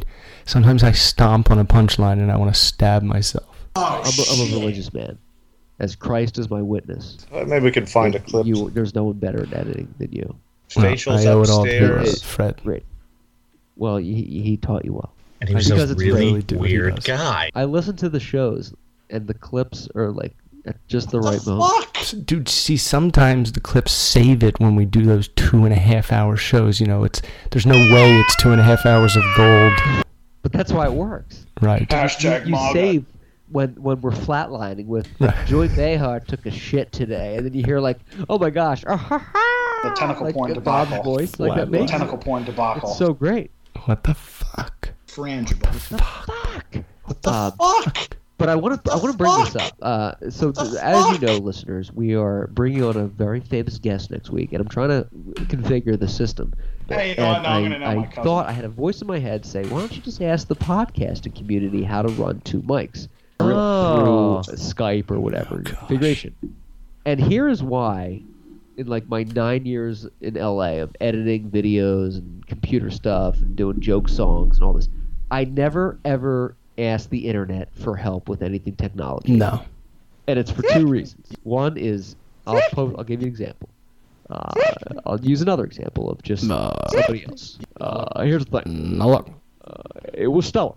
C: sometimes I stomp on a punchline and I want to stab myself.
E: Oh,
A: I'm a, I'm a religious man. As Christ is my witness.
B: Uh, Maybe we can find a clip.
A: You, there's no one better at editing than you.
C: Well,
I: Facials
C: I owe it all to
I: upstairs.
C: Fred.
A: Great. Well, he, he taught you well.
I: And he was
A: Because
I: a
A: it's
I: really
C: really do what he
I: weird guy.
A: I listen to the shows, and the clips are like at just the
E: What
A: right
E: the
A: moment.
E: fuck?
C: Dude, see, sometimes the clips save it when we do those two and a half hour shows. You know, it's there's no way it's two and a half hours of gold,
A: But that's why it works.
C: right?
B: Hashtag
A: you
B: MAGA.
A: save when when we're flatlining with
C: Right.
A: Joy Behar took a shit today, and then you hear like, oh my gosh, ah, ha, ha,
B: The tentacle
A: like
B: porn
A: uh, Bob's
B: debacle.
A: voice, like
C: Wow.
A: that
C: The
A: makes
B: Tentacle porn debacle.
A: it's so great.
C: What the fuck?
B: frangible.
A: What the fuck.
C: What the
A: Uh,
B: Fuck!
A: But I want to I want to bring this up. Uh, so
B: The
A: th- as you know, listeners, we are bringing on a very famous guest next week, and I'm trying to configure the system.
B: Hey, you know what?
A: and
B: I'm
A: I,
B: gonna know
A: I
B: my cousin.
A: thought I had a voice in my head say, "Why don't you just ask the podcasting community how to run two mics
G: Oh.
A: through Skype or whatever configuration?" And here is why, in like my nine years in LA of editing videos and computer stuff and doing joke songs and all this, I never ever asked the internet for help with anything technology
C: No.
A: and it's for two reasons. One is I'll po- I'll give you an example. Uh, I'll use another example of just
C: Uh,
A: somebody else. Uh, here's the thing.
C: No look.
A: It was stellar.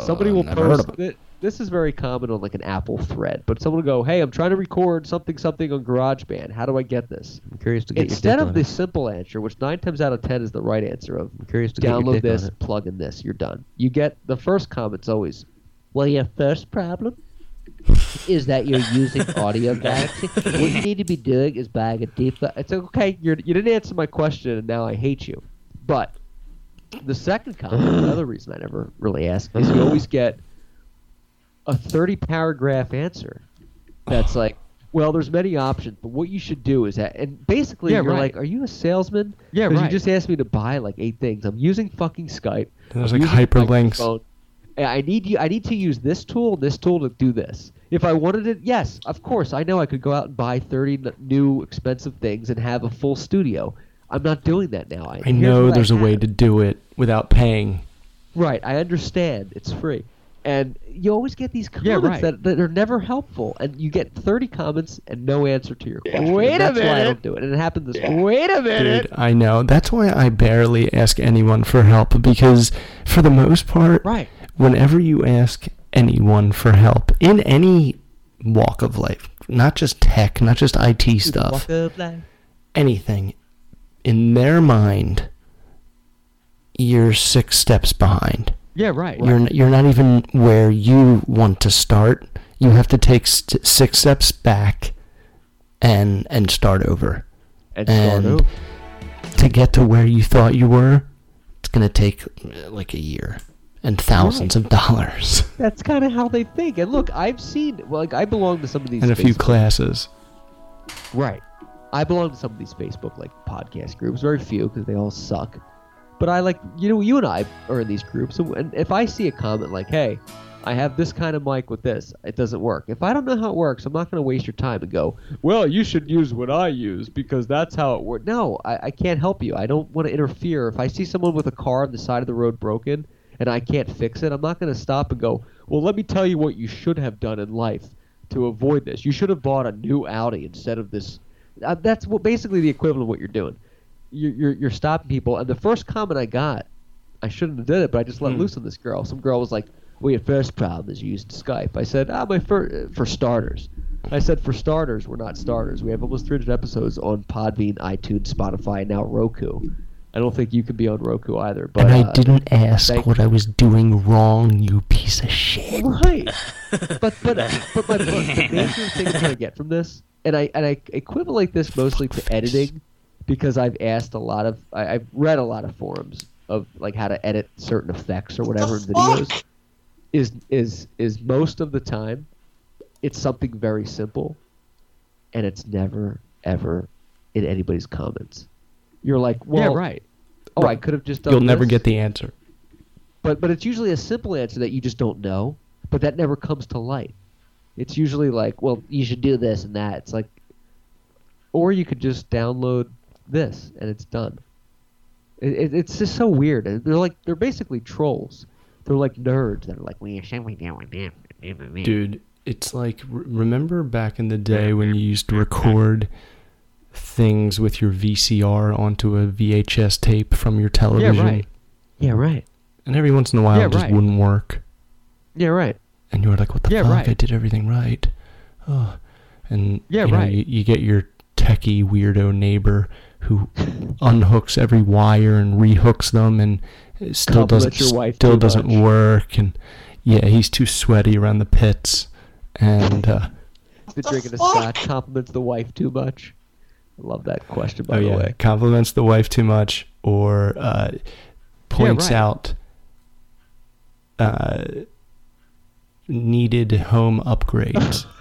A: somebody will
C: Uh, never heard
A: post
C: it.
A: This is very common on like an Apple thread, but someone will go, "Hey, I'm trying to record something something on GarageBand. How do I get this?"
G: I'm curious to get
A: Instead of the simple answer, which nine times out of ten is the right answer of.
G: I'm curious to
A: download this, plug in this, you're done. You get the first comment's always, well, your first problem is that you're using Audio Galaxy. what you need to be doing is buying a default. It's okay. You're, you didn't answer my question, and now I hate you. But the second comment, another reason I never really ask, is you always get, a 30 paragraph answer that's like, well, there's many options, but what you should do is that, and basically
G: Yeah,
A: you're
G: right.
A: like, are you a salesman?
G: Yeah, right.
A: You just asked me to buy like eight things. I'm using fucking Skype.
C: And there's
A: I'm
C: like hyperlinks.
A: I need you. I need to use this tool, this tool to do this. If I wanted it, yes, of course. I know I could go out and buy 30 new expensive things and have a full studio. I'm not doing that now.
C: I
A: here's
C: know there's a way to do it without paying.
A: Right, I understand. It's free. And you always get these
G: Yeah,
A: comments
G: right.
A: that, that are never helpful. And you get 30 comments and no answer to your
B: Yeah.
A: question.
G: Wait
A: And
G: a
A: that's why I don't do it. And it happened this
B: Yeah.
G: Wait a minute.
C: Dude, I know. That's why I barely ask anyone for help because, for the most part,
A: Right.
C: whenever you ask anyone for help in any walk of life, not just tech, not just IT stuff,
A: Walk of life.
C: anything, in their mind, you're six steps behind.
G: Yeah, right.
C: You're you're not even where you want to start. You have to take st- six steps back, and and start over.
A: And start over.
C: to get to where you thought you were, it's gonna take uh, like a year and thousands of dollars
A: That's kind of how they think. And look, I've seen, well, like, I belong to some of these.
C: and a few classes.
A: Right. I belong to some of these Facebook like podcast groups. Very few because they all suck. But I like you know you and I are in these groups, and- if I see a comment like, "Hey, I have this kind of mic with this," it doesn't work. If I don't know how it works, I'm not going to waste your time and go, "Well, you should use what I use because that's how it works." No, I, I can't help you. I don't want to interfere. If I see someone with a car on the side of the road broken and I can't fix it, I'm not going to stop and go, "Well, let me tell you what you should have done in life." to avoid this. You should have bought a new Audi instead of this. Uh, that's what basically the equivalent of what you're doing. You're, you're you're stopping people. And the first comment I got, I shouldn't have did it, but I just let
C: Hmm.
A: loose on this girl. Some girl was like, "Well, your first problem is you used Skype." I said, "Ah, my fir- for starters." I said, "For starters, we're not starters. We have almost 300 episodes on Podbean, iTunes, Spotify, and now Roku. I don't think you can be on Roku either." But
C: and I
A: uh,
C: didn't ask
A: thank-
C: what I was doing wrong, you piece of shit.
A: Right. but but but my but the major thing that I get from this, and I and I equivalent this mostly to editing, because I've asked a lot of I, I've read a lot of forums of like how to edit certain effects or whatever in videos. Is is is most of the time, it's something very simple, and it's never ever in anybody's comments. You're like, well,
G: yeah, right.
A: Oh, I could have just done.
C: You'll never get the answer.
A: But but it's usually a simple answer that you just don't know, but that never comes to light. It's usually like, well, you should do this and that. It's like, or you could just download this and it's done. It, it, it's just so weird. And They're like they're basically trolls. They're like nerds that are like, we should we do it.
C: Dude, it's like remember back in the day when you used to record things with your VCR onto a VHS tape from your television, Yeah,
G: right.
A: Yeah, right.
C: and every once in a while
G: Yeah,
C: it just
G: right.
C: wouldn't work,
A: Yeah, right.
C: and you were like, "What the
G: Yeah,
C: fuck?
G: right.
C: I did everything right." Oh, and
G: Yeah,
C: you know,
G: right.
C: you, you get your techie weirdo neighbor who unhooks every wire and rehooks them, and it still doesn't
A: wife
C: still doesn't
A: much.
C: work, and yeah, he's too sweaty around the pits, and. uh
A: Been drinking a scotch compliments the wife too much. I love that question by
C: oh
A: the
C: yeah,
A: way.
C: compliments the wife too much, or uh, points
G: right.
C: out uh, needed home upgrades.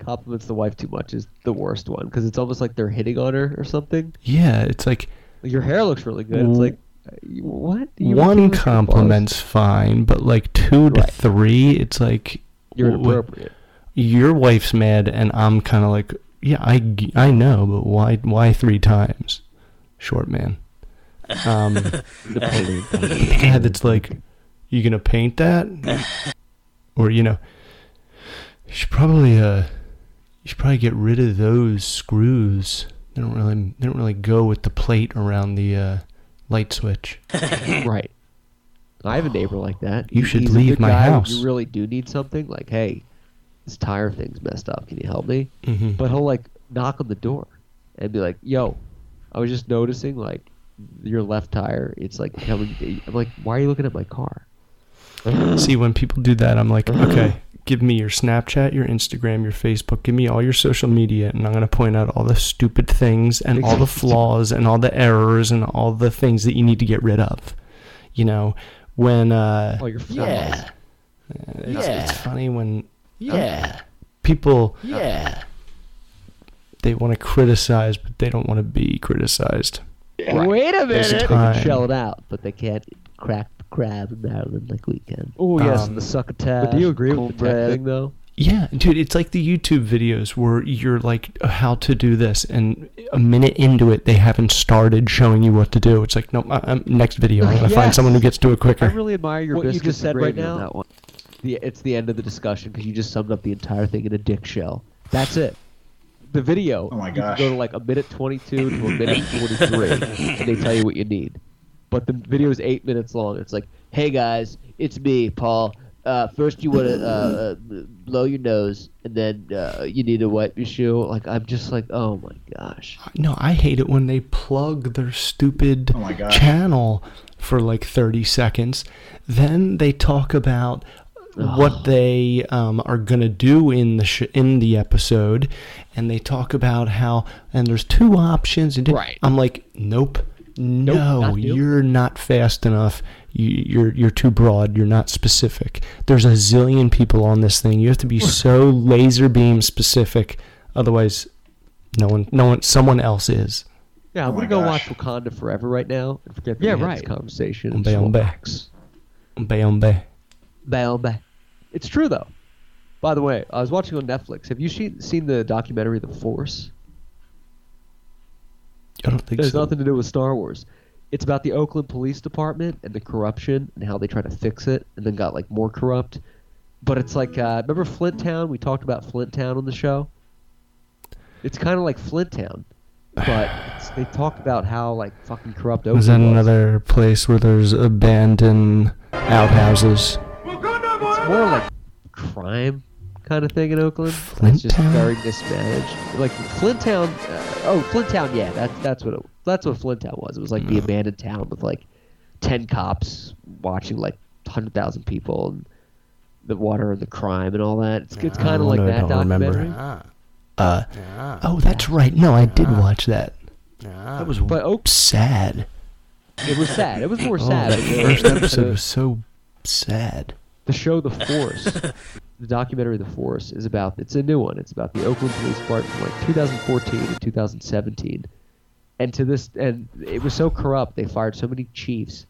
A: Compliments the wife too much is the worst one because it's almost like they're hitting on her or something.
C: yeah, it's like
A: Your hair looks really good. It's like, what? You
C: one compliment's fine, but like two to
A: Right.
C: three, it's like
A: You're
C: wh- wh-
A: inappropriate.
C: Your wife's mad, and I'm kind of like, yeah, I, I know, but why why three times? Short man. Um,
A: Napoleon.
C: yeah, that's like, you gonna paint that, or you know, you should probably uh, you should probably get rid of those screws. They don't really they don't really go with the plate around the uh, light switch.
A: right. I have a neighbor like that.
C: You
A: He-
C: should leave my
A: guy
C: house.
A: You really do need something. Like, hey, this tire thing's messed up. Can you help me?
C: Mm-hmm.
A: But he'll like knock on the door and be like, "Yo, I was just noticing like your left tire. It's like coming." I'm like, "Why are you looking at my car?"
C: See, when people do that, I'm like, okay, give me your Snapchat, your Instagram, your Facebook, give me all your social media, and I'm gonna point out all the stupid things and all the flaws and all the errors and all the things that you need to get rid of. You know, when uh,
A: All your flaws.
C: yeah, It's,
I: Yeah.
C: it's funny when
I: Yeah.
C: people
I: Yeah.
C: they want to criticize, but they don't want to be criticized.
A: Wait a
C: There's a
A: minute.
C: time.
A: They can shell it out, but they can't crack crab in Maryland like we can.
G: Oh yes,
C: Um,
G: and the succotash.
A: But do you agree with the
G: cornbread.
A: tech thing though?
C: Yeah, dude, it's like the YouTube videos where you're like, how to do this, and a minute into it, they haven't started showing you what to do. It's like, no, uh, um, next video. I'm gonna find someone who gets to it quicker.
A: I really admire your
G: What you just said right
A: gravy on
G: now?
A: That one. The, it's the end of the discussion because you just summed up the entire thing in a dick shell. That's it. The video.
B: Oh my
A: you can
B: gosh.
A: go to like a minute 22 to a minute 43, and they tell you what you need. But the video is eight minutes long. It's like, hey guys, it's me, Paul. Uh, first you want to uh, uh, blow your nose, and then uh, you need to wipe your shoe. Like I'm just like, oh my gosh.
C: No, I hate it when they plug their stupid
B: Oh
C: channel for like 30 seconds. Then they talk about what they um, are gonna do in the sh- in the episode, and they talk about how and there's two options. And
A: Right.
C: I'm like, nope, no,
A: not you.
C: you're not fast enough. You, you're you're too broad. You're not specific. There's a zillion people on this thing. You have to be so laser beam specific. Otherwise, no one, no one, someone else is.
A: Yeah, I'm
B: Oh
A: gonna go
B: gosh.
A: watch Wakanda Forever right now and forget that
G: Yeah,
A: we had this
G: right.
A: conversation.
C: Umbe,
A: and just
C: umbe.
A: relax.
C: Umbe, umbe.
A: Bam, bam. It's true though. By the way, I was watching on Netflix. Have you seen seen the documentary The Force?
C: I don't think
A: It has
C: so.
A: nothing to do with Star Wars. It's about the Oakland Police Department and the corruption and how they try to fix it and then got like more corrupt. But it's like uh, remember Flint Town? We talked about Flint Town on the show. It's kind of like Flint Town, but it's, they talk about how like fucking corrupt Oakland
C: Was that
A: was.
C: another place where there's abandoned outhouses?
A: It's more like crime kind of thing in Oakland.
C: Flint
A: it's just
C: Town?
A: very mismanaged. Like Flint Town. Uh, oh, Flint Town. Yeah, that's that's what it, that's what Flint Town was. It was like the abandoned town with like ten cops watching like hundred thousand people and the water and the crime and all that. It's, it's kind of
C: Oh,
A: like
C: no, I
A: that
C: don't remember.
A: documentary.
C: Uh, oh, that's right. No, I did watch that. That was
A: But Oak,
C: sad.
A: it was sad. It was more
C: Oh,
A: sad.
C: that
A: but
C: first episode was so sad.
A: the show The Force, the documentary The Force is about. It's a new one. It's about the Oakland Police Department from like 2014 to 2017, and to this, and it was so corrupt. They fired so many chiefs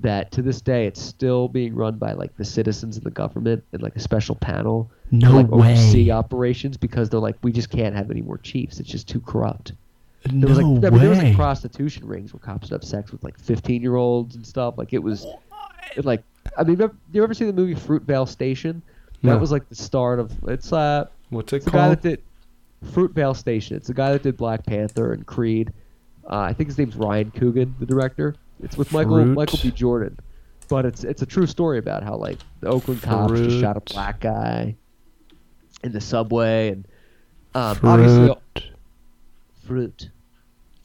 A: that to this day it's still being run by like the citizens and the government and like a special panel
C: No
A: to like oversee operations because they're like we just can't have any more chiefs. It's just too corrupt. There
C: No
A: was like I mean,
C: way.
A: there was like prostitution rings where cops would have sex with like 15 year olds and stuff. Like it was, it, like I mean, remember, you ever see the movie Fruitvale Station? That
C: No.
A: was like the start of it's uh
C: What's it
A: it's the guy
C: called?
A: that did Fruitvale Station. It's the guy that did Black Panther and Creed. Uh, I think his name's Ryan Coogan, the director. It's with Michael
C: Fruit.
A: Michael B. Jordan, but it's it's a true story about how like the Oakland cops just shot a
C: Fruit.
A: black guy in the subway and um, obviously
C: Fruit
A: Fruit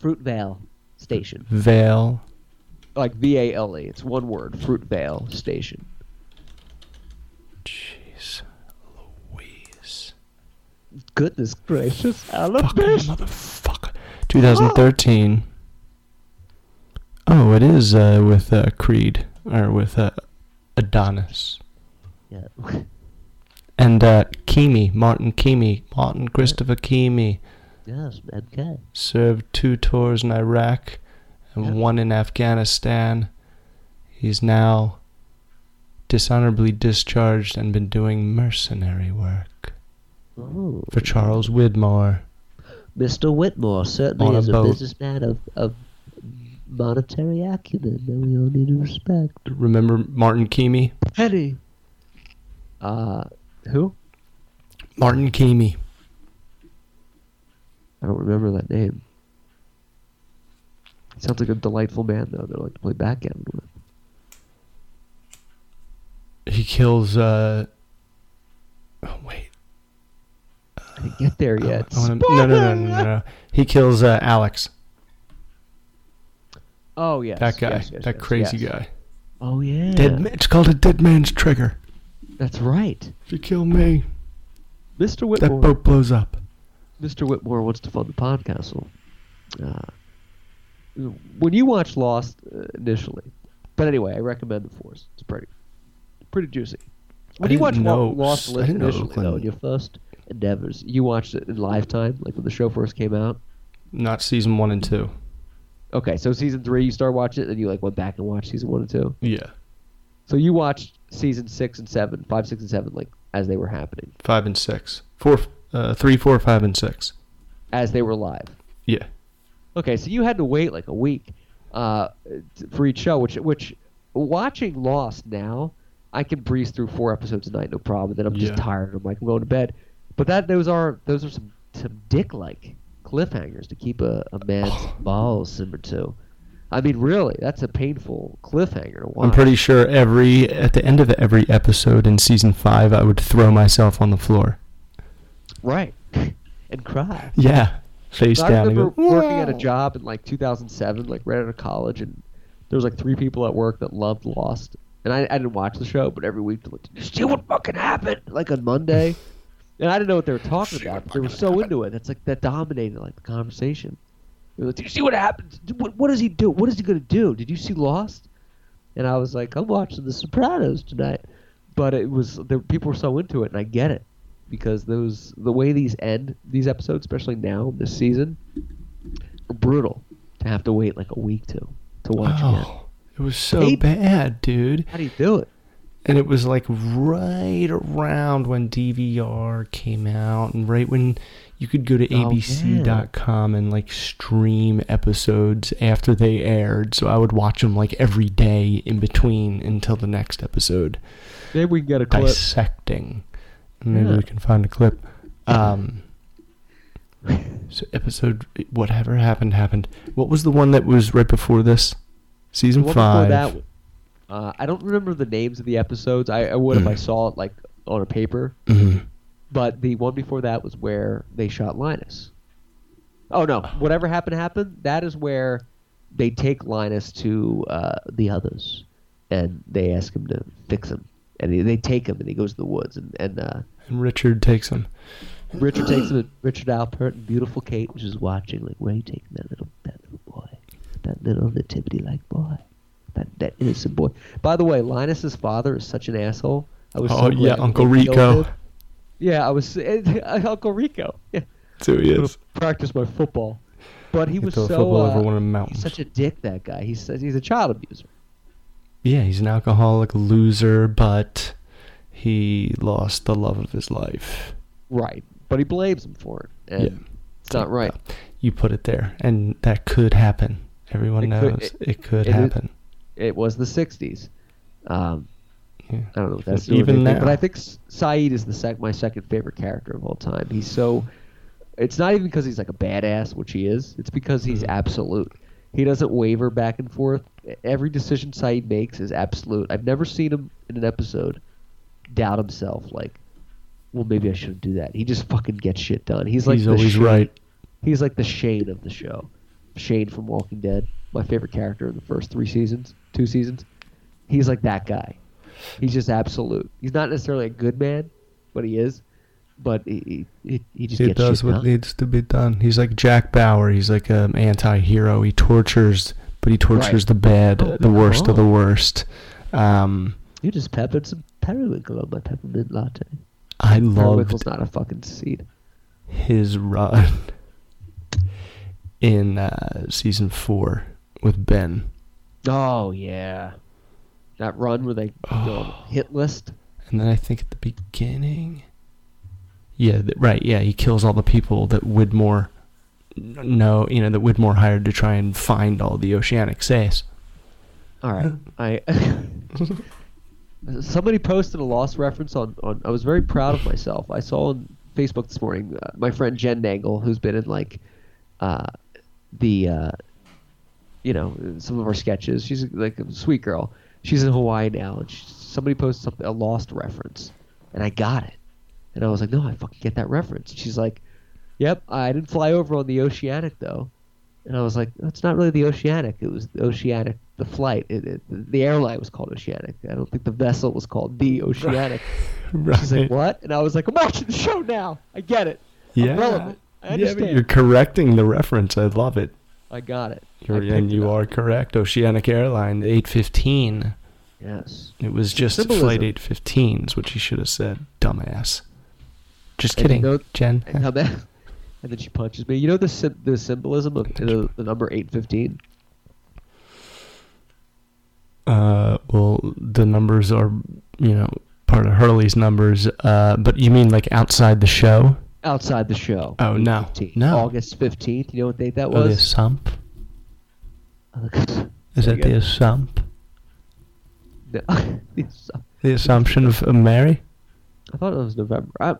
A: Fruitvale Station
C: Vale.
A: like V A L E. It's one word. Fruitvale Station. Goodness gracious,
C: Fucking motherfucker. 2013. Oh, it is uh, with uh, Creed or with uh, Adonis
A: Yeah.
C: and uh, Keamy, Martin Keamy, Martin Christopher Keamy
A: yes, okay.
C: served two tours in Iraq and
A: Yeah.
C: one in Afghanistan. He's now dishonorably discharged and been doing mercenary work
A: Oh,
C: for Charles Widmore.
A: Mr. Widmore certainly
C: On a
A: is a
C: boat.
A: businessman of, of monetary acumen that we all need to respect.
C: Remember Martin Keamy?
A: Penny. Uh, who?
C: Martin Keamy.
A: I don't remember that name. Sounds like a delightful man, though, that I like to play backgammon with.
C: He kills. uh Oh wait.
A: I didn't get there yet.
C: I wanna- no, no, no, no, no. He kills uh, Alex.
A: Oh, yes.
C: That guy.
A: yes, yes,
C: that
A: yes,
C: crazy guy.
A: Oh, yeah.
C: Dead. It's called a dead man's trigger.
A: That's right.
C: If you kill me,
A: Mr.
C: that
A: Widmore.
C: boat blows up.
A: Mr. Widmore wants to fund the podcast. Uh, when you watch Lost uh, initially, but anyway, I recommend The Force. It's pretty, pretty juicy. When you watch
C: know-
A: Lost
C: I didn't know
A: initially, though,
C: Oakland-
A: your first endeavors, you watched it in lifetime, like when the show first came out.
C: Not season one and two.
A: Okay, so season three, you start watching it, and you like went back and watched season one and two.
C: Yeah.
A: So you watched season six and seven, five, six, and seven, like as they were happening,
C: Five and six. Four, uh, three, four, five, and six.
A: as they were live.
C: Yeah.
A: Okay, so you had to wait like a week uh, for each show, which which watching Lost now, I can breeze through four episodes a night, no problem. Then I'm just
C: Yeah.
A: tired. I'm like, I'm going to bed. But that those are those are some some dick like cliffhangers to keep a, a man's balls simmered to. I mean, really, that's a painful cliffhanger to watch.
C: I'm pretty sure every at the end of every episode in season five, I would throw myself on the floor.
A: right, and cry.
C: Yeah, face
A: I
C: down. and
A: remember
C: go,
A: working at a job in like 2007, like right out of college, and there was like three people at work that loved Lost, and I, I didn't watch the show, but every week, like, did you see what fucking happened? Like on Monday, and I didn't know what they were talking about, but they were so into it. That's like that dominated like the conversation. They were like, did you see what happened? What, what does he do? What is he gonna do? Did you see Lost? And I was like, I'm watching The Sopranos tonight, but it was the people were so into it, and I get it because those the way these end these episodes, especially now this season, are brutal to have to wait like a week to to watch oh, again.
C: Oh, it was so
A: Eight-
C: bad, dude.
A: How do you do it?
C: And it was like right around when DVR came out, and right when you could go to
A: Oh,
C: ABC.com and like stream episodes after they aired. So I would watch them like every day in between until the next episode.
A: Maybe we can get a clip.
C: Dissecting. Maybe
A: Yeah.
C: we can find a clip. Um, so episode whatever happened happened. What was the one that was right before this? Season five.
A: before that, uh, I don't remember the names of the episodes. I, I would if I saw it like on a paper.
C: Mhm.
A: But the one before that was where they shot Linus. Oh no! Whatever happened happened. That is where they take Linus to uh, the others, and they ask him to fix him, and they, they take him, and he goes to the woods, and and uh,
C: And Richard takes him.
A: Richard takes him, and Richard Alpert and beautiful Kate, which is watching, like, where are you taking that little that little boy, that little nativity like boy, that that innocent boy. By the way, Linus's father is such an asshole. I was
C: Oh,
A: glad
C: yeah, Uncle Rico.
A: Yeah, I was Uncle Rico. Yeah.
C: Who he is.
A: practice my football. But he was so
C: football
A: uh,
C: over one of the
A: he's
C: mountains.
A: such a dick. That guy. He's he's a child abuser.
C: Yeah, he's an alcoholic loser, but he lost the love of his life.
A: Right. But he blames him for it, and
C: Yeah.
A: it's not right.
C: You put it there, and that could happen. Everyone
A: It could-
C: knows it, could
A: it is-
C: happen.
A: It was the '60s. Um,
C: Yeah.
A: I don't know if that's
C: Even
A: even
C: now.
A: but I think Sayid is the sec- my second favorite character of all time. He's so. It's not even because he's like a badass, which he is. It's because he's
C: Mm-hmm.
A: absolute. He doesn't waver back and forth. Every decision Sayid makes is absolute. I've never seen him in an episode doubt himself. Like, well, maybe I shouldn't do that. He just fucking gets shit done. He's like
C: he's always
A: Shane-
C: right.
A: He's like the Shane of the show. Shane from Walking Dead, my favorite character in the first three seasons, two seasons. He's like that guy. He's just absolute. He's not necessarily a good man, but he is. But he he, he just
C: He
A: gets
C: does what
A: done.
C: needs to be done. He's like Jack Bauer. He's like an anti-hero. He tortures, but he tortures
A: Right.
C: the bad,
A: Oh,
C: the worst of the
A: oh.
C: worst. Um,
A: You just peppered some periwinkle on my peppermint latte.
C: I
A: love
C: Periwinkle's
A: not a fucking seed.
C: his run in uh, season four with Ben.
A: Oh yeah, that run where they go hit list.
C: And then I think at the beginning, yeah, th- right, yeah, he kills all the people that Widmore, no, you know, that Widmore hired to try and find all the oceanic says.
A: All right, I. Somebody posted a lost reference on, on. I was very proud of myself. I saw on Facebook this morning uh, my friend Jen Dangle, who's been in like, uh, the, uh, you know, some of our sketches. She's like a sweet girl. She's in Hawaii now, and she, somebody posted something a lost reference, and I got it, and I was like, no, I fucking get that reference. She's like, yep, I didn't fly over on the Oceanic though. And I was like, that's not really the Oceanic. It was the Oceanic, the flight. It, it, the airline was called Oceanic. I don't think the vessel was called the Oceanic. She's like, what? And I was like, I'm watching the show now. I get it.
C: Yeah.
A: relevant. I
C: Yeah,
A: understand.
C: but you're correcting the reference. I love it.
A: I got it.
C: You're, and you are correct. Oceanic Airline, 815.
A: Yes.
C: It was just
A: Symbolism.
C: Flight 815 is what she should have said, dumbass. Just
A: And you
C: kidding,
A: know-
C: Jen.
A: And, how that, and then she punches me. You know the the symbolism of the, the number eight fifteen.
C: Uh, well, the numbers are, you know, part of Hurley's numbers. Uh, but you mean like outside the show?
A: Outside the show.
C: Oh, no.
A: 8:15.
C: No.
A: August fifteenth. You know what date that was?
C: Oh, the
A: was?
C: sump? Is that the
A: go.
C: sump?
A: No.
C: The assumption of, of Mary?
A: I thought it was November. I,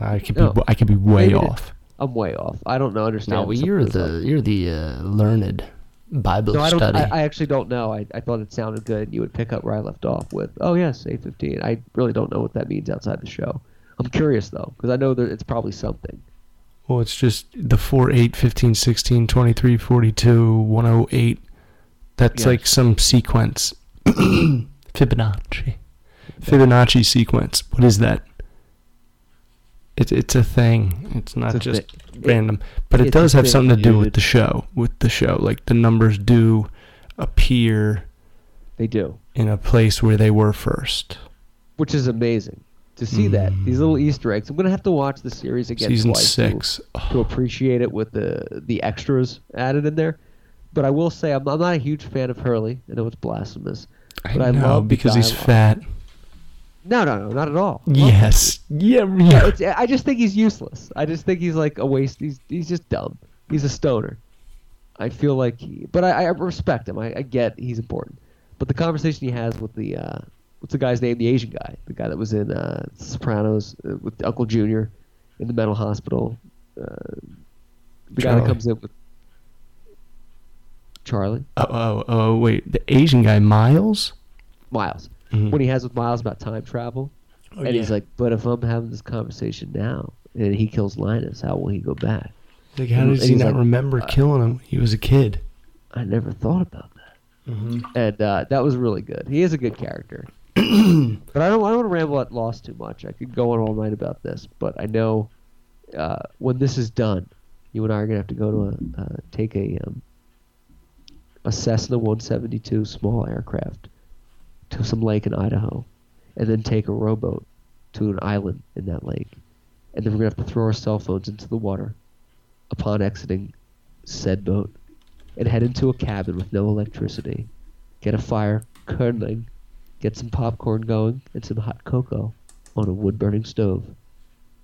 C: I could
A: No.
C: be I could be way
A: Maybe it-
C: off.
A: I'm way off. I don't know. Understand.
C: No, but you're the
A: up.
C: you're the uh, learned Bible
A: No, I don't.
C: study.
A: I, I actually don't know. I, I thought it sounded good. You would pick up where I left off with. Oh yes, eight fifteen. I really don't know what that means outside the show. I'm curious though, because I know that it's probably something.
C: Well, it's just the 4, 8, 15, 16, 23, 42, 108. That's
A: Yes.
C: like some sequence. Fibonacci. Fibonacci sequence. What is that? It's it's a thing. It's not
A: It's
C: just
A: thi-
C: random. But it does have something to do with the show. With the show. Like the numbers do appear
A: They do,
C: in a place where they were first.
A: which is amazing to see that these little Easter eggs. I'm gonna have to watch the series again
C: Mm. Season
A: twice to-
C: six.
A: to appreciate it with the the extras added in there. But I will say I'm, I'm not a huge fan of Hurley. I know it's blasphemous,
C: I
A: but I,
C: know
A: love
C: because he's fat.
A: No, no, no, not at all.
C: Yes. Yeah.
A: Yeah,
C: yeah.
A: it's, I just think he's useless. I just think he's like a waste. He's he's just dumb. He's a stoner. I feel like, he, but I, I respect him. I, I get he's important. But the conversation he has with the uh, what's the guy's name? The Asian guy, the guy that was in uh, Sopranos uh, with Uncle Junior in the mental hospital. Uh, the guy that comes in with Charlie
C: Oh, oh, oh, wait. The Asian guy, Miles?
A: Miles.
C: Mhm.
A: When he has with Miles about time travel,
C: Oh,
A: and he's like, "But if I'm having this conversation now, and he kills Linus, how will he go back?"
C: like, how does he not
A: like,
C: remember
A: uh,
C: killing him? He was a kid.
A: I never thought about that.
C: Mm-hmm.
A: And uh, that was really good. He is a good character. But I don't. I don't want to ramble at Lost too much. I could go on all night about this, but I know uh, when this is done, you and I are gonna have to go to a uh, take a um, a Cessna 172 small aircraft to some lake in Idaho, and then take a rowboat to an island in that lake, and then we're gonna have to throw our cell phones into the water upon exiting said boat, and head into a cabin with no electricity, get a fire curdling, get some popcorn going, and some hot cocoa on a wood burning stove.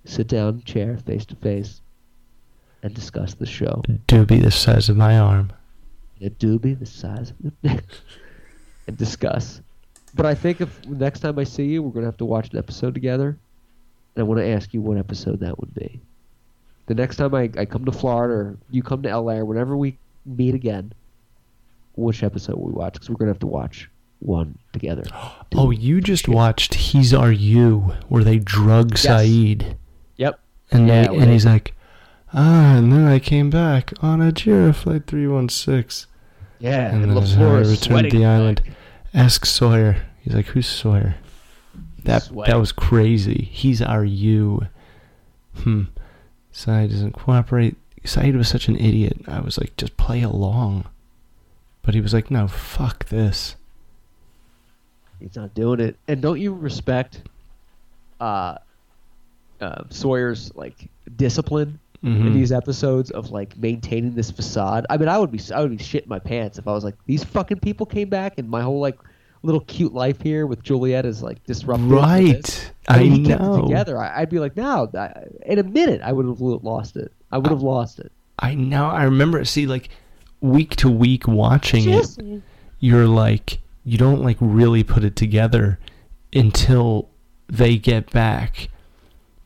A: Sit down in a chair face to face and discuss the show.
C: Doobie the size of my arm.
A: In a doobie the size of your neck. and discuss. But I think if next time I see you, we're gonna have to watch an episode together. And I want to ask you what episode that would be. The next time I, I come to Florida or you come to LA or whenever we meet again, which episode will we watch? Because we're gonna have to watch one together.
C: Oh, you just watched He's Our You, where they drug Sayid.
A: Yep.
C: And,
A: Yeah,
C: they, and
A: they-
C: he's like, ah, and then I came back on Ajira Flight 316.
A: Yeah.
C: And
A: And,
C: then I returned to the island, ask Sawyer. He's like, who's Sawyer? That
A: Sweating.
C: that was crazy. He's our you. Hmm. Sayid doesn't cooperate. Sayid was such an idiot. I was like, just play along. But he was like, no, fuck this.
A: He's not doing it. And don't you respect uh, uh, Sawyer's like discipline in
C: Mhm.
A: these episodes of like maintaining this facade? I mean, I would be I would be shitting my pants if I was like these fucking people came back and my whole like little cute life here with Juliet is like disrupted.
C: Right. I
A: he kept it
C: know.
A: together. I, I'd be like, no, I, in a minute I would have lost it. I would have lost it.
C: I know. I remember. See, like week to week watching it, you're like, you don't like really put it together until they get back.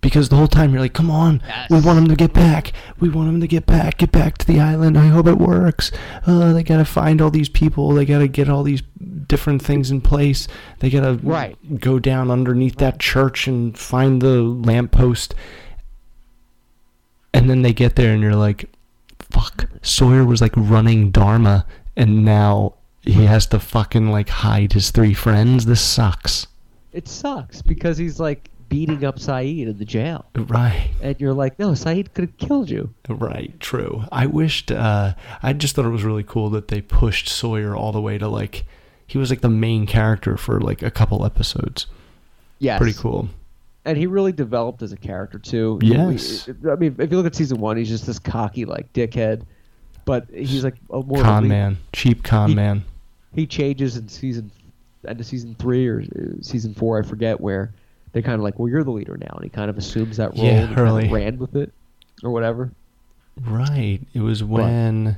C: Because the whole time you're like, come on, we want them to get back. We want them to get back. Get back to the island. I hope it works. Uh, they gotta find all these people. They gotta get all these different things in place. They gotta
A: Right.
C: go down underneath that church and find the lamppost. And then they get there and you're like, fuck. Sawyer was like running Dharma and now he has to fucking like hide his three friends. This sucks.
A: It sucks because he's like beating up Sayid in the jail.
C: Right.
A: And you're like, no, Sayid could have killed you.
C: Right, true. I wished uh I just thought it was really cool that they pushed Sawyer all the way to like he was like the main character for like a couple episodes.
A: Yes.
C: Pretty cool.
A: And he really developed as a character too.
C: Yes.
A: I mean, if you look at season one, he's just this cocky like dickhead, but he's like a more
C: Con
A: elite-
C: man, cheap con
A: He-
C: man.
A: He changes in season end of season three or uh, season four, I forget where they kind of like, well, you're the leader now, and he kind of assumes that role
C: Yeah,
A: and kind of ran with it or whatever.
C: Right. It was when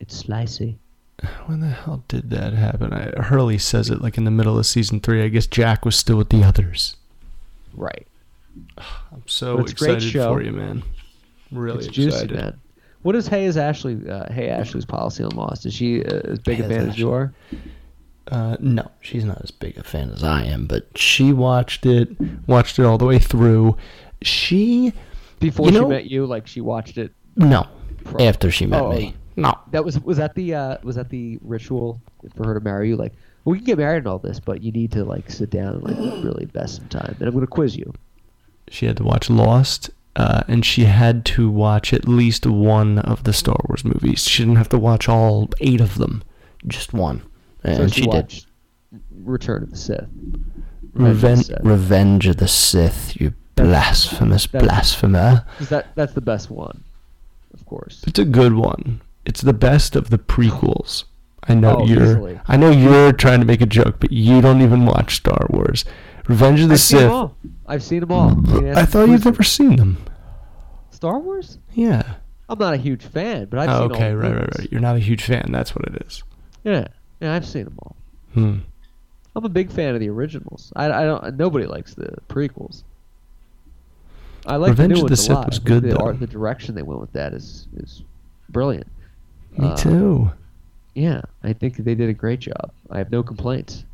A: It's slicey.
C: when the hell did that happen? I, Hurley says it like in the middle of season three. I guess Jack was still with the others.
A: Right.
C: I'm so
A: But great
C: excited for you, man. Really
A: it's juicy,
C: excited.
A: man. What is Hey is Ashley? Uh, hey Ashley's policy on Lost. Is she uh, as big
C: Hey
A: a fan as you are?
C: Uh, no, she's not as big a fan as I am, but she watched it, watched it all the way through. She,
A: Before she
C: know-
A: met you, like she watched it.
C: no,
A: Pro-
C: after she met
A: Oh,
C: me, no.
A: That was was that the uh, was that the ritual for her to marry you? Like, we can get married and all this, but you need to like sit down and like really invest some time. And I'm gonna quiz you.
C: She had to watch Lost, uh, and she had to watch at least one of the Star Wars movies. She didn't have to watch all eight of them, just one. And
A: so
C: she,
A: she,
C: did.
A: watched Return of the Sith. Revenge of the
C: Reven-
A: Sith.
C: Revenge of the Sith, you
A: That's-
C: blasphemous
A: that's-
C: blasphemer.
A: that that's the best one, of course.
C: It's a good one. It's the best of the prequels. I know
A: Oh,
C: you're.
A: easily.
C: I know you're trying to make a joke, but you don't even watch Star Wars. Revenge of the
A: I've
C: Sith.
A: I've seen them all. You
C: I thought you'd never seen them.
A: Star Wars.
C: Yeah.
A: I'm not a huge fan, but I've
C: Oh,
A: seen all
C: okay, right, right,
A: movies.
C: right. You're not a huge fan. That's what it is.
A: Yeah, yeah, I've seen them all.
C: Hmm.
A: I'm a big fan of the originals. I, I don't. Nobody likes the prequels. I like
C: Revenge
A: the new
C: of the Sith
A: lot.
C: was good,
A: the,
C: though.
A: art, the direction they went with that is is brilliant.
C: Me
A: Uh,
C: too.
A: Yeah, I think they did a great job. I have no complaints.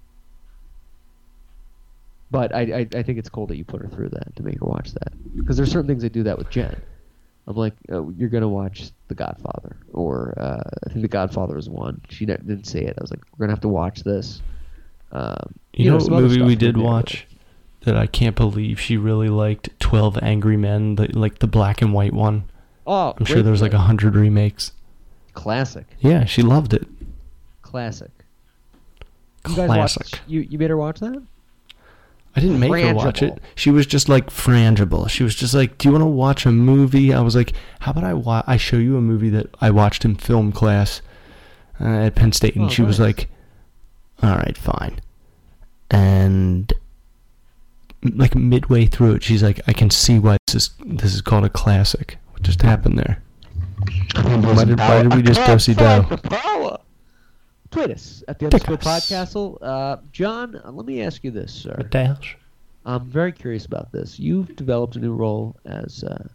A: But I, I, I think it's cool that you put her through that to make her watch that because there's certain things they do that with Jen. I'm like, oh, you're gonna watch The Godfather, or uh, I think The Godfather was one. She ne- didn't say it. I was like, we're gonna have to watch this. Um,
C: You, know,
A: some
C: what movie we did watch that I can't believe she really liked? Twelve Angry Men, the, like the black and white one.
A: Oh,
C: I'm sure there's like a hundred remakes.
A: classic,
C: Yeah, she loved it.
A: classic. You guys watched?
C: Classic.
A: You you made her watch that?
C: I didn't make her watch it. She was just like frangible. She was just like, "Do you want to watch a movie?" I was like, "How about I wa- I show you a movie that I watched in film class uh, at Penn State?" And
A: Oh,
C: she was like, "All right, fine." And like midway through it, she's like, "I can see why this is this is called a classic." What just happened there? Why did, why did we just do see do?
A: Tweet us at the underscore
C: Tweet us.
A: podcastle. Uh, John, uh, let me ask you this, sir.
C: Hell?
A: I'm very curious about this. You've developed a new role as uh,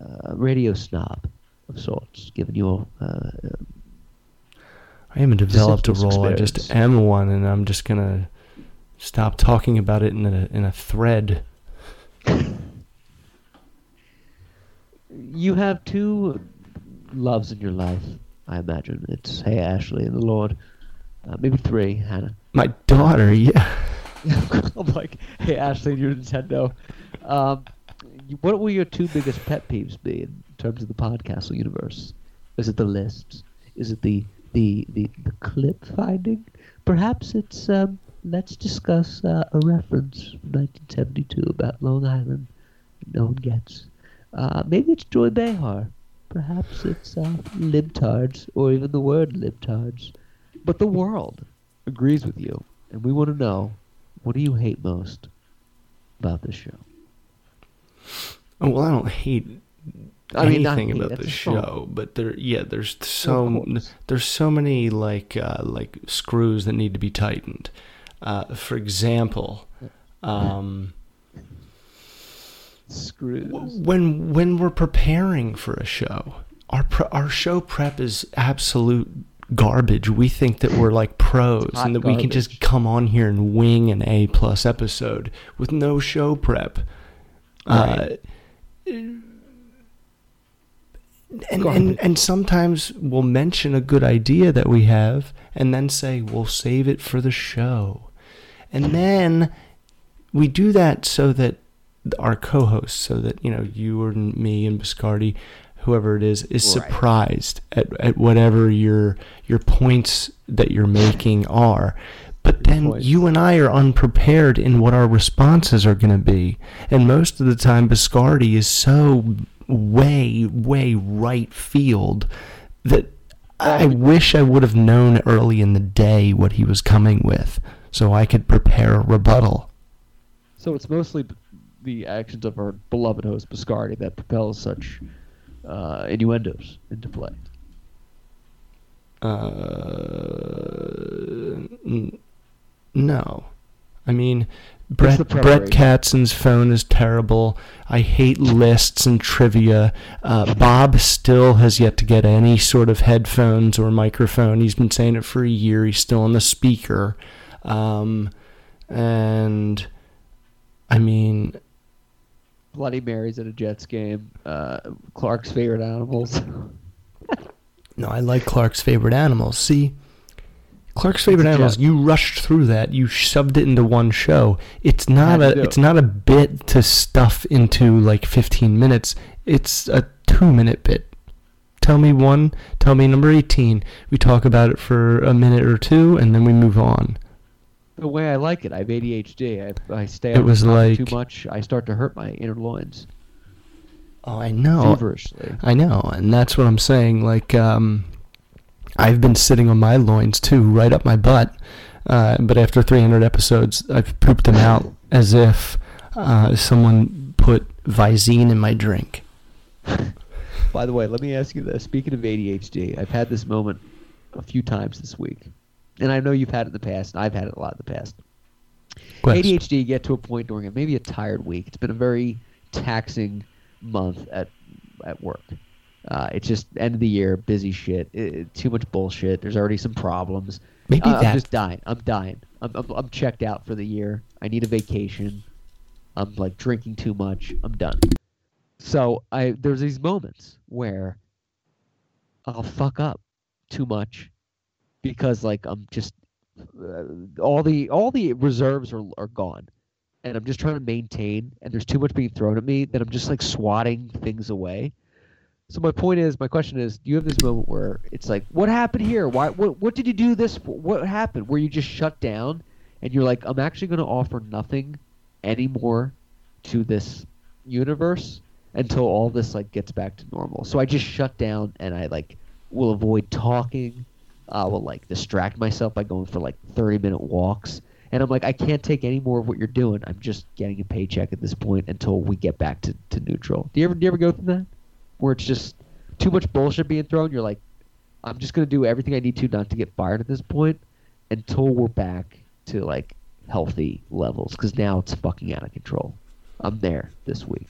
A: a radio snob of sorts, given your. uh,
C: I haven't developed a role. I just am one, and I'm just gonna stop talking about it in a in a thread.
A: you have two loves in your life. I imagine it's Hey Ashley and the Lord. Uh, maybe three, Hannah.
C: My daughter, yeah.
A: I'm like, Hey Ashley and your Nintendo. Um, what will your two biggest pet peeves be in terms of the podcastle universe? Is it the lists? Is it the the the, the clip finding? Perhaps it's um, let's discuss uh, a reference from 1972 about Long Island. No one gets. Uh, maybe it's Joy Behar. Perhaps it's uh, libtards, or even the word libtards. But the world agrees with you, and we want to know what do you hate most about this show?
C: Oh, well, I don't hate
A: I mean,
C: anything
A: hate,
C: about the show, but there, yeah, there's so there's so many like uh, like screws that need to be tightened. Uh, for example, um,
A: Screws.
C: when when we're preparing for a show, our pre- our show prep is absolute garbage. We think that we're like pros and that we can just come on here and wing an A plus episode with no show prep. Uh, and, and and sometimes we'll mention a good idea that we have and then say we'll save it for the show. And then we do that so that our co-hosts, so that you know you and me and Biscardi, whoever it is, is
A: Right.
C: surprised at, at whatever your your points that you're making are. But then
A: points.
C: you and I are unprepared in what our responses are going to be. And most of the time, Biscardi is so way, way right field that I wish I would have known early in the day what he was coming with so I could prepare a rebuttal.
A: So it's mostly b- the actions of our beloved host Biscardi that propels such uh, innuendos into play.
C: Uh, n- no. I mean, Brett, Brett? Katzen's phone is terrible. I hate lists and trivia. Uh, Bob still has yet to get any sort of headphones or microphone. He's been saying it for a year. He's still on the speaker. Um, and, I mean,
A: Bloody Marys at a Jets game. Uh, Clark's favorite animals.
C: No, I like Clark's favorite animals. See, Clark's favorite animals. You rushed through that. You shoved it into one show. It's not a. It's not a bit to stuff into like 15 minutes. It's a two-minute bit. Tell me one. Tell me number 18. We talk about it for a minute or two, and then we move on.
A: The way I like it, I have ADHD. I, I stay up talking too much. I start to hurt my inner loins
C: Oh, I know.
A: feverishly.
C: I know, and that's what I'm saying. Like, um, I've been sitting on my loins too, right up my butt. Uh, but after 300 episodes, I've pooped them out as if uh, someone put Visine in my drink.
A: By the way, let me ask you this. Speaking of ADHD, I've had this moment a few times this week. And I know you've had it in the past, and I've had it a lot in the past.
C: Quest.
A: ADHD, you get to a point during a, maybe a tired week. It's been a very taxing month at at work. Uh, it's just end of the year, busy shit, i too much bullshit. There's already some problems.
C: Maybe
A: Uh, I'm just dying. I'm dying. I'm, I'm I'm checked out for the year. I need a vacation. I'm like drinking too much. I'm done. So I there's these moments where I'll fuck up too much because like I'm just uh, all the all the reserves are are gone, and I'm just trying to maintain. And there's too much being thrown at me that I'm just like swatting things away. So my point is, my question is, do you have this moment where it's like, what happened here? Why? What? What did you do this? What happened? Where you just shut down and you're like, I'm actually going to offer nothing anymore to this universe until all this like gets back to normal. So I just shut down and I like will avoid talking. I will like distract myself by going for like 30 minute walks. And I'm like, I can't take any more of what you're doing. I'm just getting a paycheck at this point until we get back to, to neutral. Do you ever do you ever go through that? Where it's just too much bullshit being thrown. You're like, I'm just gonna do everything I need to not to get fired at this point until we're back to like healthy levels. Because now it's fucking out of control. I'm there this week.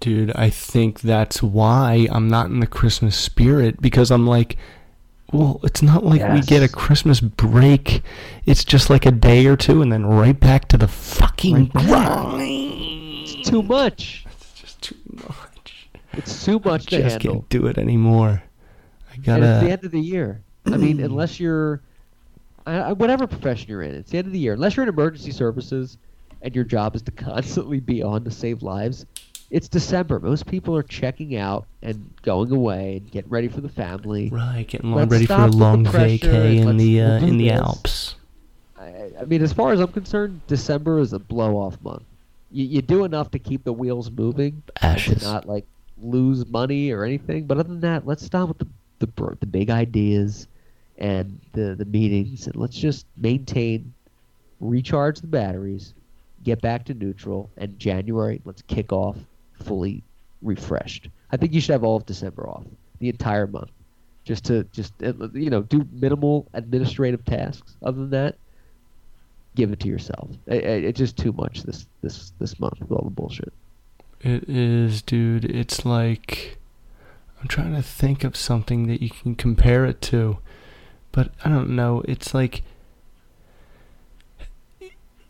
C: Dude, I think that's why I'm not in the Christmas spirit because I'm like, well, it's not like we get a Christmas break. It's just like a day or two and then right back to the fucking grind.
A: It's too much.
C: It's just too much.
A: It's too much to
C: just
A: handle.
C: can't do it anymore. I
A: And it's
C: gotta.
A: the end of the year. I mean, unless you're, I, I, whatever profession you're in, it's the end of the year. Unless you're in emergency services, and your job is to constantly be on to save lives, it's December. Most people are checking out and going away and getting ready for the family.
C: Right, getting
A: Let's
C: ready for a
A: stop with the
C: long vacay in the uh, in the. Alps.
A: I, I mean, as far as I'm concerned, December is a blow-off month. You, you do enough to keep the wheels moving,
C: Ashes.
A: to not like lose money or anything. But other than that, let's stop with the the, the big ideas and the the meetings, and let's just maintain, recharge the batteries, get back to neutral, and January let's kick off fully refreshed. I think you should have all of December off, the entire month, just to just uh, you know do minimal administrative tasks. Other than that, give it to yourself. It, it, it's just too much this this this month with all the bullshit.
C: It is, dude. It's like I'm trying to think of something that you can compare it to, but I don't know. It's like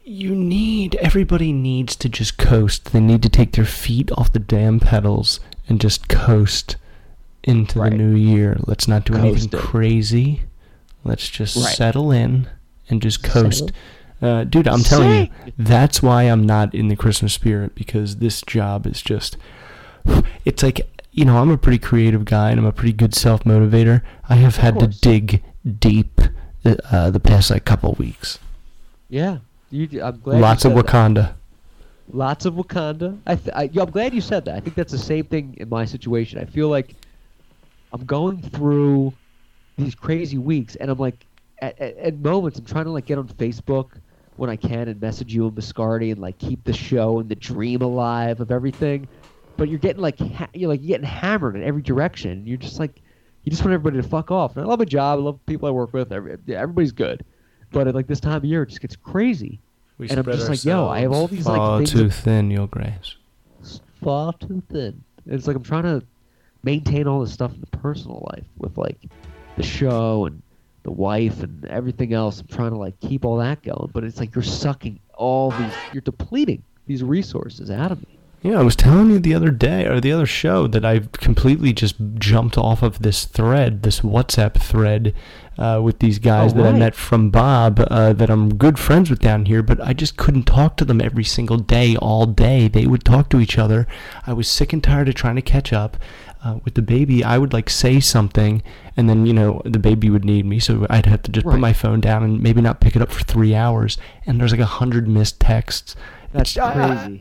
C: you need everybody needs to just coast. They need to take their feet off the damn pedals and just coast into
A: Right.
C: the new year. Let's not do anything
A: Coasting.
C: crazy. Let's just
A: Right.
C: settle in and just coast. Uh, dude, I'm telling you, that's why I'm not in the Christmas spirit because this job is just. It's like you know, I'm a pretty creative guy and I'm a pretty good self motivator. I have had to dig deep uh, uh, the past like couple weeks.
A: Yeah. You, I'm glad. you
C: Lots of
A: said that.
C: Wakanda.
A: Lots of Wakanda. I, th- I yeah, I'm glad you said that. I think that's the same thing in my situation. I feel like I'm going through these crazy weeks, and I'm like, at, at, at moments, I'm trying to like get on Facebook when I can and message you and Biscardi and like keep the show and the dream alive of everything. But you're getting like ha- you're like you're getting hammered in every direction. You're just like you just want everybody to fuck off. And I love my job. I love the people I work with. Every, everybody's good. But at like this time of year, it just gets crazy.
C: We
A: And I'm just like, yo, I have all these, like,
C: far
A: things
C: too
A: that-
C: thin, your Grace.
A: Far too thin. It's like I'm trying to maintain all this stuff in the personal life with like the show and the wife and everything else. I'm trying to like keep all that going, but it's like you're sucking all these, you're depleting these resources out of me.
C: Yeah, I was telling you the other day or the other show that I've completely just jumped off of this thread, this WhatsApp thread uh, with these guys
A: Oh,
C: that I met from Bob uh, that I'm good friends with down here, but I just couldn't talk to them every single day, all day. They would talk to each other. I was sick and tired of trying to catch up. Uh, with the baby, I would like say something, and then you know the baby would need me, so I'd have to just
A: Right.
C: put my phone down and maybe not pick it up for three hours. And there's like a hundred missed texts.
A: That's
C: It's-
A: crazy.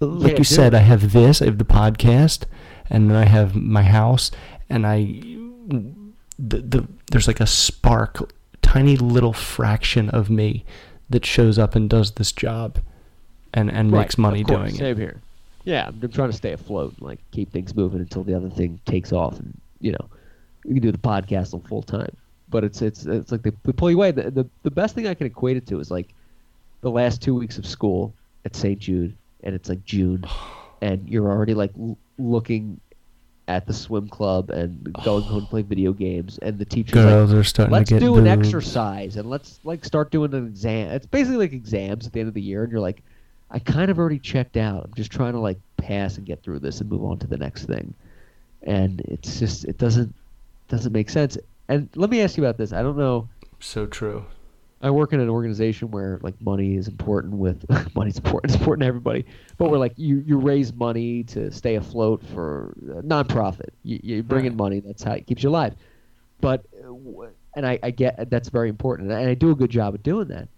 C: like
A: can't
C: you said. I have this, I have the podcast, and then I have my house, and I, the, the there's like a spark, tiny little fraction of me that shows up and does this job, and and
A: Right,
C: makes money doing it.
A: Same here. Yeah, I'm, I'm trying to stay afloat and like keep things moving until the other thing takes off, and you know, we can do the podcast on full time. But it's it's it's like they, they pull you away. The, the the best thing I can equate it to is like the last two weeks of school at St. Jude, and it's like June, and you're already like l- looking at the swim club and going home to play video games, and the teacher's like,
C: are starting
A: let's
C: to get
A: do an exercise and let's like start doing an exam. It's basically like exams at the end of the year, and you're like, I kind of already checked out. I'm just trying to like pass and get through this and move on to the next thing. And it's just it doesn't doesn't make sense. And let me ask you about this. I don't know.
C: So true.
A: I work in an organization where like money is important with money's important. It's important to everybody. But we're like you you raise money to stay afloat for a nonprofit. You, you bring in money. That's how it keeps you alive. But uh, and I, I get that's very important, and I do a good job of doing that.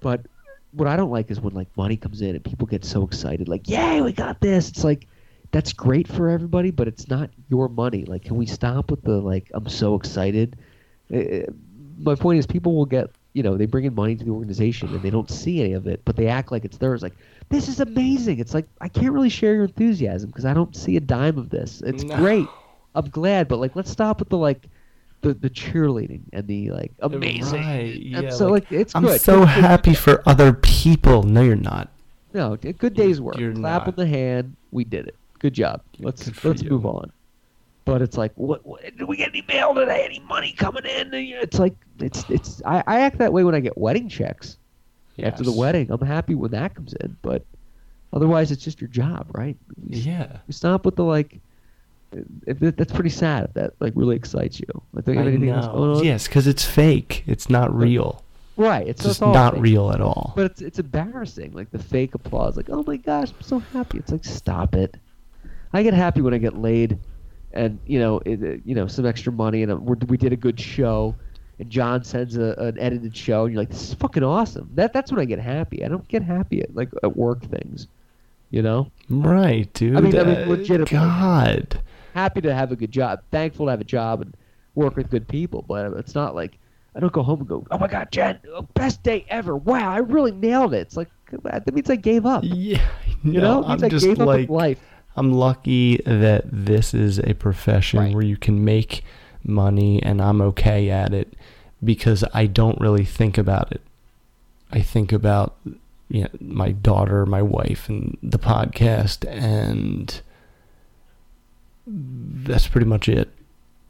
A: But what I don't like is when like money comes in and people get so excited, like yay, we got this. It's like that's great for everybody, but it's not your money. Like, can we stop with the like I'm so excited? Uh, my point is, people will get you know they bring in money to the organization and they don't see any of it, but they act like it's theirs. Like this is amazing. It's like I can't really share your enthusiasm because I don't see a dime of this. It's
C: No.
A: great. I'm glad, but like let's stop with the like the the cheerleading and the like amazing.
C: Right,
A: And
C: yeah,
A: so
C: like,
A: like, it's
C: I'm
A: good.
C: so
A: Good- good-
C: happy for other people. No, you're not.
A: No, good day's work.
C: You're
A: Clap
C: not.
A: on the hand. We did it. Good job. Let's
C: Good
A: let's
C: you.
A: move on. But it's like, what, what? Did we get any mail today? Any money coming in? It's like it's it's. I, I act that way when I get wedding checks after the wedding. I'm happy when that comes in, but otherwise, it's just your job, right?
C: Yeah.
A: You stop with the like. That's pretty sad. If that like really excites you. Like, do you have
C: I
A: anything else going on?
C: Yes, because it's fake. It's not real.
A: Right. It's
C: It's just not
A: fake.
C: real at all.
A: But it's it's embarrassing, like the fake applause, like oh my gosh, I'm so happy. It's like stop it. I get happy when I get laid, and you know, it, you know, some extra money, and uh, we're, we did a good show, and John sends a, an edited show, and you're like, this is fucking awesome. That that's when I get happy. I don't get happy at like at work things, you know.
C: Right, dude.
A: I mean- I mean,
C: Uh,
A: legitimately.
C: God.
A: Happy to have a good job, thankful to have a job and work with good people, but it's not like. I don't go home and go, oh my god, Jen, oh, best day ever! Wow, I really nailed it. It's like that means I gave up.
C: Yeah.
A: You know, it
C: I'm
A: means I
C: just
A: gave up
C: like
A: life.
C: I'm lucky that this is a profession
A: Right.
C: where you can make money and I'm okay at it because I don't really think about it. I think about you know, my daughter, my wife, and the podcast, and that's pretty much it.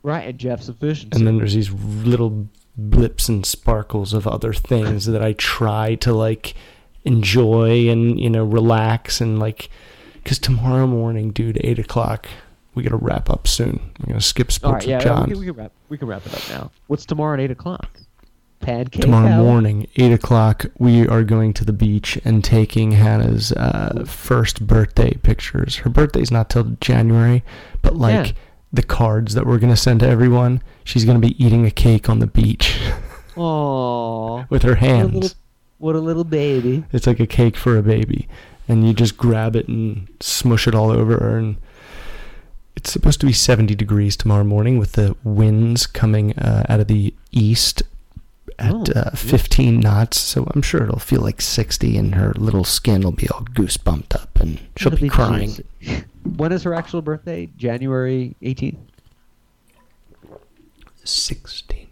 A: Right, and Jeff's efficiency.
C: And then there's these little blips and sparkles of other things that I try to like enjoy and you know relax and like because tomorrow morning, dude, eight o'clock, we gotta wrap up soon. We're gonna skip
A: All
C: sports
A: right, yeah,
C: with John.
A: we, can, we can wrap. We can wrap it up now. What's tomorrow at eight o'clock? Pancake.
C: Tomorrow
A: hour?
C: morning, eight o'clock, we are going to the beach and taking Hannah's uh, first birthday pictures. Her birthday's not till January, but like
A: Yeah.
C: the cards that we're gonna send to everyone, she's gonna be eating a cake on the beach
A: Aww.
C: with her
A: What a
C: hands.
A: little, what a little baby.
C: It's like a cake for a baby, and you just grab it and smush it all over her. And it's supposed to be 70 degrees tomorrow morning with the winds coming uh, out of the east at
A: Oh,
C: uh, 15 knots. So I'm sure it'll feel like 60, and her little skin will be all goosebumped up, and she'll
A: It'll
C: be crying.
A: juicy. when is her actual birthday? January 18th?
C: 16.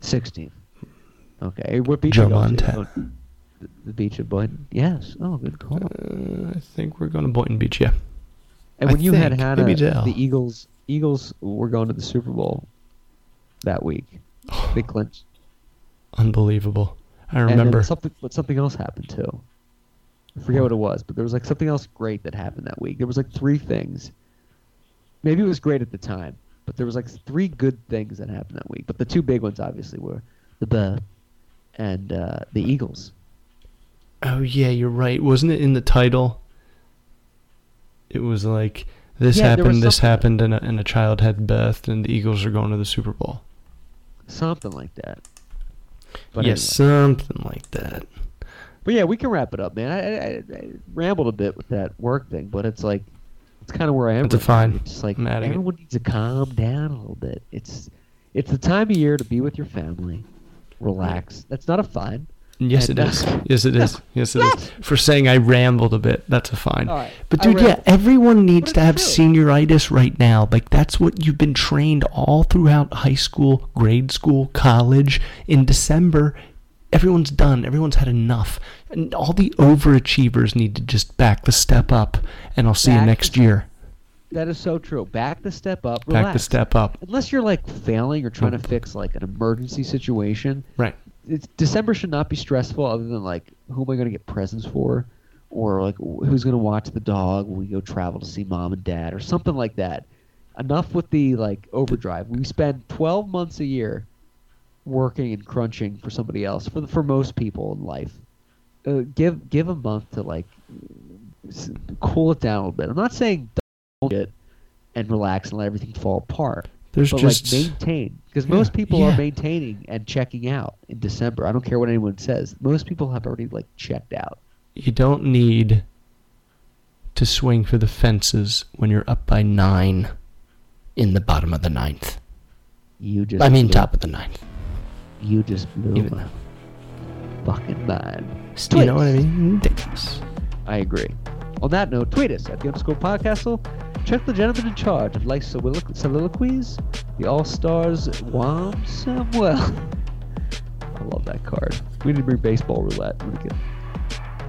A: 16th. Okay. What beach
C: Joe? Montana.
A: The, beach at Boynton? Yes. Oh, good call.
C: Uh, I think we're going to Boynton Beach, yeah.
A: And
C: I
A: when you had. Hannah, the Eagles Eagles were going to the Super Bowl that week. They clinched.
C: Unbelievable. I remember.
A: something, but something else happened too. I forget what it was, but there was like something else great that happened that week. There was like three things. Maybe it was great at the time, but there was like three good things that happened that week. But the two big ones obviously were the Bear and uh, the Eagles.
C: Oh yeah, you're right. Wasn't it in the title? It was like this
A: Yeah,
C: happened, this happened, and a, and a child had birthed, and the Eagles are going to the Super Bowl.
A: Something like that. But
C: yes,
A: anyway.
C: something like that.
A: But yeah, we can wrap it up, man. I, I, I rambled a bit with that work thing, but it's like it's kind of where I am.
C: It's a
A: right
C: fine.
A: It's just like
C: adding it.
A: everyone needs to calm down a little bit. It's it's the time of year to be with your family, relax. That's not a fine.
C: Yes, it
A: uh.
C: Yes, it is. Yes, it is. For saying I rambled a bit, that's a fine.
A: Right,
C: But dude, yeah, everyone needs to have
A: true.
C: senioritis right now. Like that's what you've been trained all throughout high school, grade school, college. In December, everyone's done. Everyone's had enough. And all the overachievers need to just back the step up. And I'll see you next year.
A: That is so true. Back the step up.
C: Back the step up.
A: Unless you're like failing or trying to fix like an emergency situation,
C: Right.
A: December should not be stressful. Other than like, who am I going to get presents for, or like who's going to watch the dog when we go travel to see mom and dad, or something like that. Enough with the like overdrive. We spend 12 months a year working and crunching for somebody else. For for most people in life, uh, give give a month to like cool it down a little bit. I'm not saying don't it and relax and let everything fall apart
C: There's
A: but
C: just
A: like maintain because
C: Yeah,
A: most people
C: yeah.
A: are maintaining and checking out in December. I don't care what anyone says. Most people have already like checked out.
C: you don't need to swing for the fences when you're up by nine in the bottom of the ninth.
A: You just
C: I mean,
A: blew-
C: top of the ninth.
A: You just blew
C: Even
A: my fucking mind.
C: You know what I mean? Ridiculous.
A: I agree. On that note, tweet us at the underscore podcastle. Check the gentleman in charge of life solilo- soliloquies, the All Stars Juan Samuel. I love that card. We need to bring baseball roulette. get-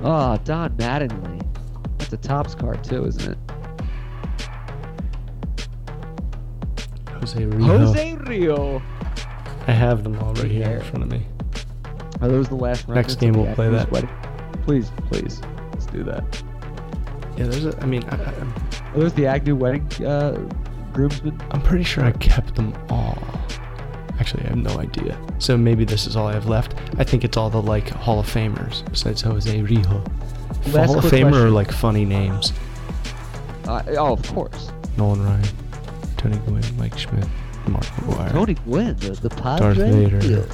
A: Oh, Don Mattingly. That's a Topps card too, isn't it?
C: Jose Rijo.
A: Jose Rijo.
C: I have them all right here in front of me.
A: Are those the last
C: Next game we'll play that.
A: Wedding? Please, please, let's do that.
C: Yeah, there's a. I mean, I, I,
A: Are those the Agnew wedding uh, groomsmen?
C: I'm pretty sure I kept them all. Actually, I have no idea. So maybe this is all I have left. I think it's all the like Hall of Famers besides Jose Rijo.
A: Last
C: Hall of
A: quick
C: Famer
A: question.
C: are like funny names.
A: Uh, oh, of course.
C: Nolan Ryan, Tony Gwynn, Mike Schmidt, Mark McGwire.
A: Tony Gwynn, the, the
C: Darth
A: Padre.
C: Vader.
A: Yeah.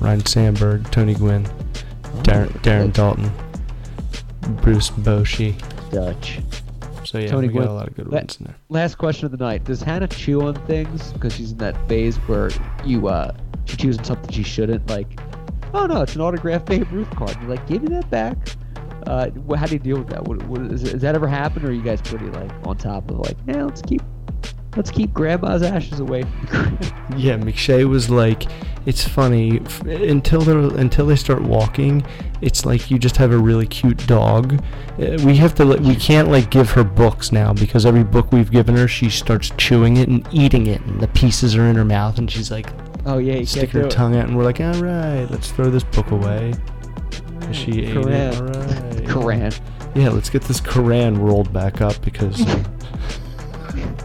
C: Ryne Sandberg, Tony Gwynn, Darren,
A: Oh,
C: Darren Daulton, Bruce Bochy.
A: Dutch.
C: So yeah,
A: Tony
C: we got a lot of good
A: That-
C: ones in there.
A: Last question of the night: Does Hannah chew on things because she's in that phase where you uh she chews on something she shouldn't? Like, oh no, it's an autographed Babe Ruth card. You're like, give me that back. Uh, how do you deal with that? What, what is, has that ever happened, or are you guys pretty like on top of like, yeah, let's keep let's keep Grandma's ashes away from the crib.
C: Yeah, McShay was like, it's funny until they until they start walking. It's like you just have a really cute dog. Uh, we have to we can't like give her books now because every book we've given her, she starts chewing it and eating it, and the pieces are in her mouth, and she's like
A: Oh yeah,
C: stick her
A: do it.
C: tongue out, and we're like, all right, let's throw this book away. 'Cause She ate it.
A: Koran.
C: All right.
A: Koran.
C: Yeah, let's get this Koran rolled back up because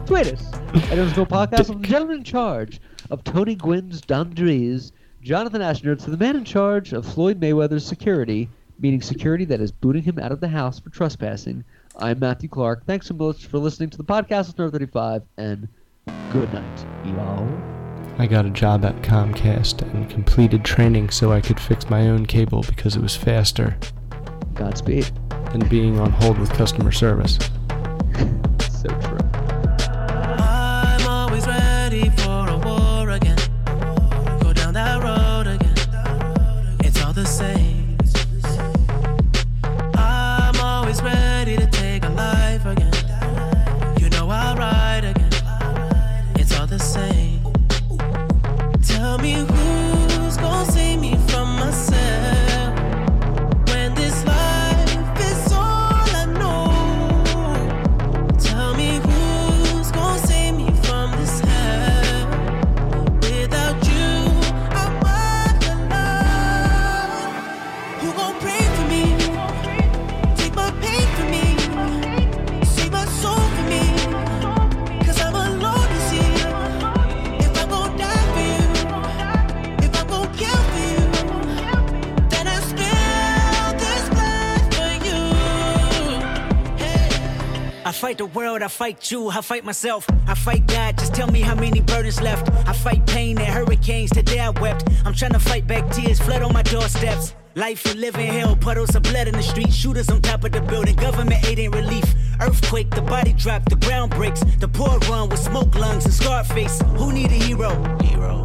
A: Tweet us at Underscore Podcast from the gentleman in charge of Tony Gwynn's dungarees, Jonathan Ashner, to the man in charge of Floyd Mayweather's security, meaning security that is booting him out of the house for trespassing,
J: I'm Matthew Clark. Thanks so much for listening to the podcast with NERD 35, and good night, y'all.
C: I got a job at Comcast and completed training so I could fix my own cable because it was faster
J: Godspeed.
C: than being on hold with customer service.
J: So true.
K: I
L: fight you, I fight myself, I fight God. Just tell me how many burdens left. I fight pain and hurricanes. Today I wept. I'm trying to fight back tears, flood on my doorsteps. Life you living hell, puddles of blood in the street, shooters on top of the building. Government aid ain't relief. Earthquake, the body drop, the ground breaks. The poor run with smoke lungs and scarred face. Who need a hero? Hero.